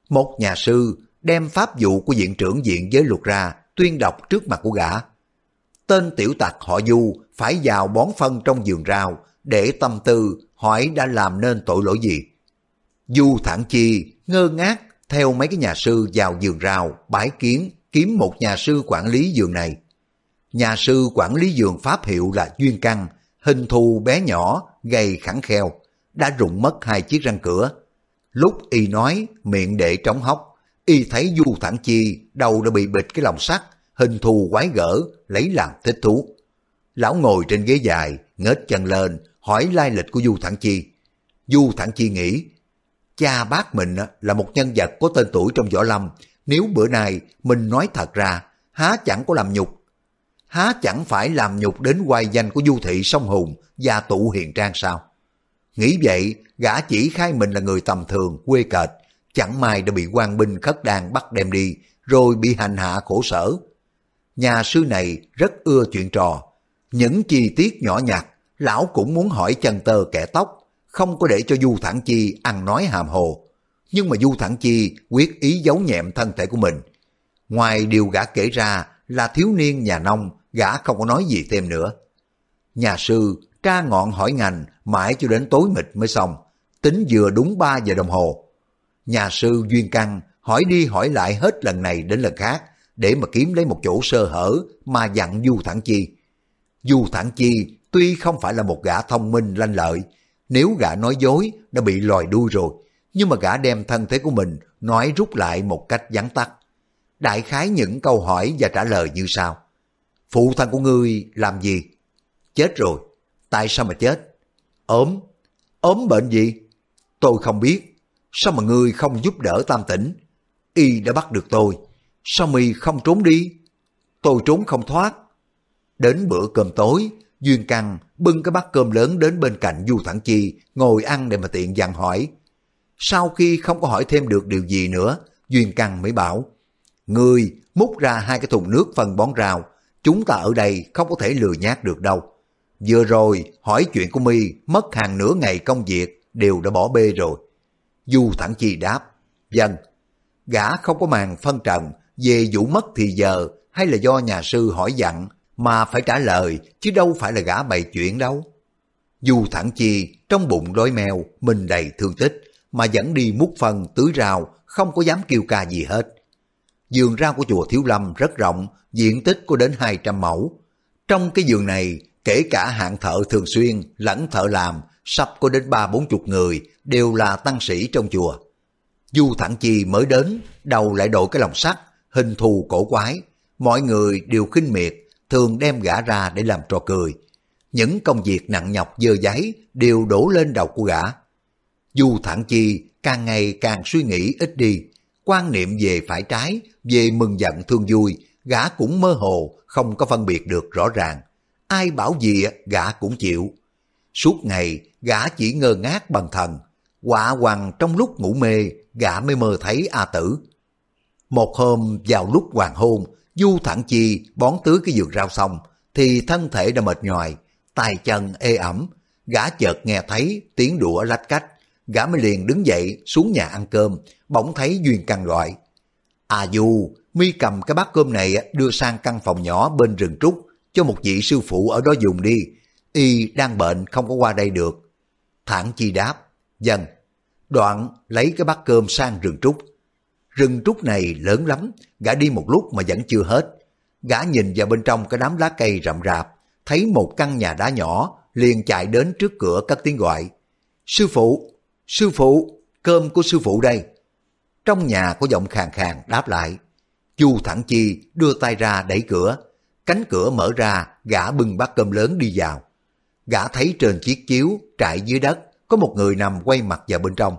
Một nhà sư đem pháp vụ của viện trưởng viện giới luật ra tuyên đọc trước mặt của gã. Tên tiểu tặc họ Du phải vào bón phân trong vườn rau để tâm tư hỏi đã làm nên tội lỗi gì. Du thẳng chi ngơ ngác theo mấy cái nhà sư vào vườn rau bái kiến kiếm một nhà sư quản lý vườn này. Nhà sư quản lý vườn pháp hiệu là Duyên Căn, hình thù bé nhỏ, gầy khẳng kheo, đã rụng mất hai chiếc răng cửa. Lúc y nói, miệng để trống hốc, y thấy Du Thẳng Chi đầu đã bị bịt cái lòng sắt, hình thù quái gở, lấy làm thích thú. Lão ngồi trên ghế dài, ngết chân lên, hỏi lai lịch của Du Thẳng Chi. Du Thẳng Chi nghĩ, cha bác mình là một nhân vật có tên tuổi trong võ lâm, nếu bữa nay mình nói thật ra, há chẳng có làm nhục. Há chẳng phải làm nhục đến quay danh của Du Thị Sông Hùng và tụ hiền trang sao? Nghĩ vậy, gã chỉ khai mình là người tầm thường, quê kệch, chẳng may đã bị quan binh khất đàn bắt đem đi, rồi bị hành hạ khổ sở. Nhà sư này rất ưa chuyện trò, những chi tiết nhỏ nhặt, lão cũng muốn hỏi chân tơ kẻ tóc, không có để cho Du Thẳng Chi ăn nói hàm hồ. Nhưng mà Du Thẳng Chi quyết ý giấu nhẹm thân thể của mình. Ngoài điều gã kể ra là thiếu niên nhà nông, gã không có nói gì thêm nữa. Nhà sư tra ngọn hỏi ngành mãi cho đến tối mịt mới xong, tính vừa đúng 3 giờ đồng hồ. Nhà sư Duyên Căn hỏi đi hỏi lại hết lần này đến lần khác để mà kiếm lấy một chỗ sơ hở mà dặn Du Thẳng Chi. Du Thẳng Chi tuy không phải là một gã thông minh lanh lợi, nếu gã nói dối đã bị lòi đuôi rồi, nhưng mà gã đem thân thế của mình nói rút lại một cách vắn tắt. Đại khái những câu hỏi và trả lời như sau. Phụ thân của ngươi làm gì? Chết rồi. Tại sao mà chết? ốm. ốm bệnh gì? Tôi không biết. Sao mà ngươi không giúp đỡ tam tỉnh? Y đã bắt được tôi. Sao mi không trốn đi? Tôi trốn không thoát. Đến bữa cơm tối, Duyên Căng bưng cái bát cơm lớn đến bên cạnh Du Thẳng Chi, ngồi ăn để mà tiện dặn hỏi. Sau khi không có hỏi thêm được điều gì nữa, Duyên Căng mới bảo, Ngươi múc ra hai cái thùng nước phân bón rào chúng ta ở đây không có thể lừa nhát được đâu. Vừa rồi hỏi chuyện của mi mất hàng nửa ngày công việc đều đã bỏ bê rồi. Du Thẳng Chi đáp, Dân, gã không có màng phân trần về vụ mất thì giờ hay là do nhà sư hỏi dặn mà phải trả lời chứ đâu phải là gã bày chuyện đâu. Du Thẳng Chi trong bụng đói mèo, mình đầy thương tích mà vẫn đi múc phân tưới rau không có dám kêu ca gì hết. Vườn rau của chùa Thiếu Lâm rất rộng, diện tích có đến 200 mẫu. Trong cái vườn này, kể cả hạng thợ thường xuyên lẫn thợ làm, sắp có đến ba bốn chục người, đều là tăng sĩ trong chùa. Du Thẳng Chi mới đến, đầu lại đội cái lòng sắt, hình thù cổ quái. Mọi người đều khinh miệt, thường đem gã ra để làm trò cười. Những công việc nặng nhọc dơ giấy đều đổ lên đầu của gã. Du Thẳng Chi càng ngày càng suy nghĩ ít đi, quan niệm về phải trái, về mừng giận thương vui, gã cũng mơ hồ, không có phân biệt được rõ ràng. Ai bảo gì gã cũng chịu. Suốt ngày, gã chỉ ngơ ngác bằng thần. Quả hoàng trong lúc ngủ mê, gã mới mơ thấy A Tử. Một hôm vào lúc hoàng hôn, Du Thẳng Chi bón tưới cái vườn rau xong, thì thân thể đã mệt nhoài, tay chân ê ẩm. Gã chợt nghe thấy tiếng đũa lách cách, gã mới liền đứng dậy xuống nhà ăn cơm, bỗng thấy Duyên Căn gọi. À dù mi cầm cái bát cơm này đưa sang căn phòng nhỏ bên rừng trúc cho một vị sư phụ ở đó dùng đi. Y đang bệnh không có qua đây được. Thẳng chi đáp, dần Đoạn lấy cái bát cơm sang rừng trúc. Rừng trúc này lớn lắm, gã đi một lúc mà vẫn chưa hết. Gã nhìn vào bên trong cái đám lá cây rậm rạp, thấy một căn nhà đá nhỏ, liền chạy đến trước cửa cất tiếng gọi. Sư phụ, sư phụ, cơm của sư phụ đây. Trong nhà có giọng khàn khàn đáp lại. Chu Thẳng Chi đưa tay ra đẩy cửa. Cánh cửa mở ra, gã bưng bát cơm lớn đi vào. Gã thấy trên chiếc chiếu, trại dưới đất, có một người nằm quay mặt vào bên trong.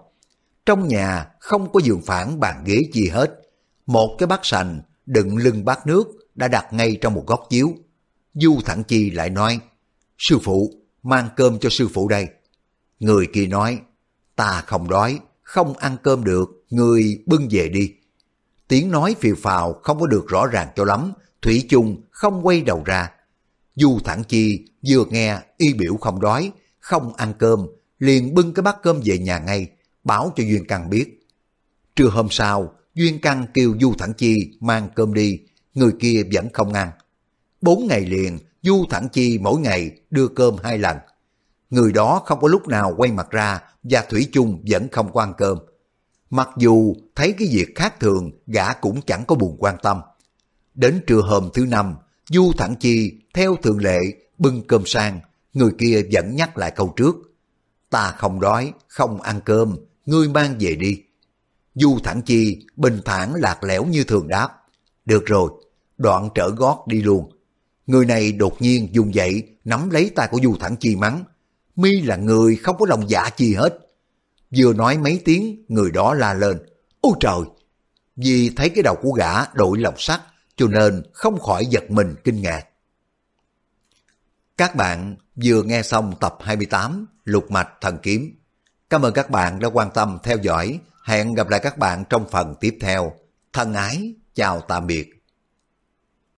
Trong nhà không có giường phản bàn ghế gì hết. Một cái bát sành đựng lưng bát nước đã đặt ngay trong một góc chiếu. Du Thẳng Chi lại nói, Sư phụ, mang cơm cho sư phụ đây. Người kia nói, ta không đói, không ăn cơm được, người bưng về đi. Tiếng nói phiêu phào không có được rõ ràng cho lắm, Thủy chung không quay đầu ra. Du Thẳng Chi vừa nghe y biểu không đói, không ăn cơm, liền bưng cái bát cơm về nhà ngay, báo cho Duyên Căng biết. Trưa hôm sau, Duyên Căng kêu Du Thẳng Chi mang cơm đi, người kia vẫn không ăn. Bốn ngày liền, Du Thẳng Chi mỗi ngày đưa cơm hai lần. Người đó không có lúc nào quay mặt ra và Thủy chung vẫn không quan cơm. Mặc dù thấy cái việc khác thường, gã cũng chẳng có buồn quan tâm. Đến trưa hôm thứ năm, Du Thẳng Chi theo thường lệ bưng cơm sang, người kia vẫn nhắc lại câu trước. Ta không đói, không ăn cơm, ngươi mang về đi. Du Thẳng Chi bình thản lạc lẽo như thường đáp. Được rồi, đoạn trở gót đi luôn. Người này đột nhiên dùng dậy nắm lấy tay của Du Thẳng Chi mắng. Mi là người không có lòng dạ chi hết. Vừa nói mấy tiếng, người đó la lên. Ôi trời! Vì thấy cái đầu của gã đổi lòng sắt, cho nên không khỏi giật mình kinh ngạc. Các bạn vừa nghe xong tập 28 Lục Mạch Thần Kiếm. Cảm ơn các bạn đã quan tâm theo dõi. Hẹn gặp lại các bạn trong phần tiếp theo. Thân ái, chào tạm biệt.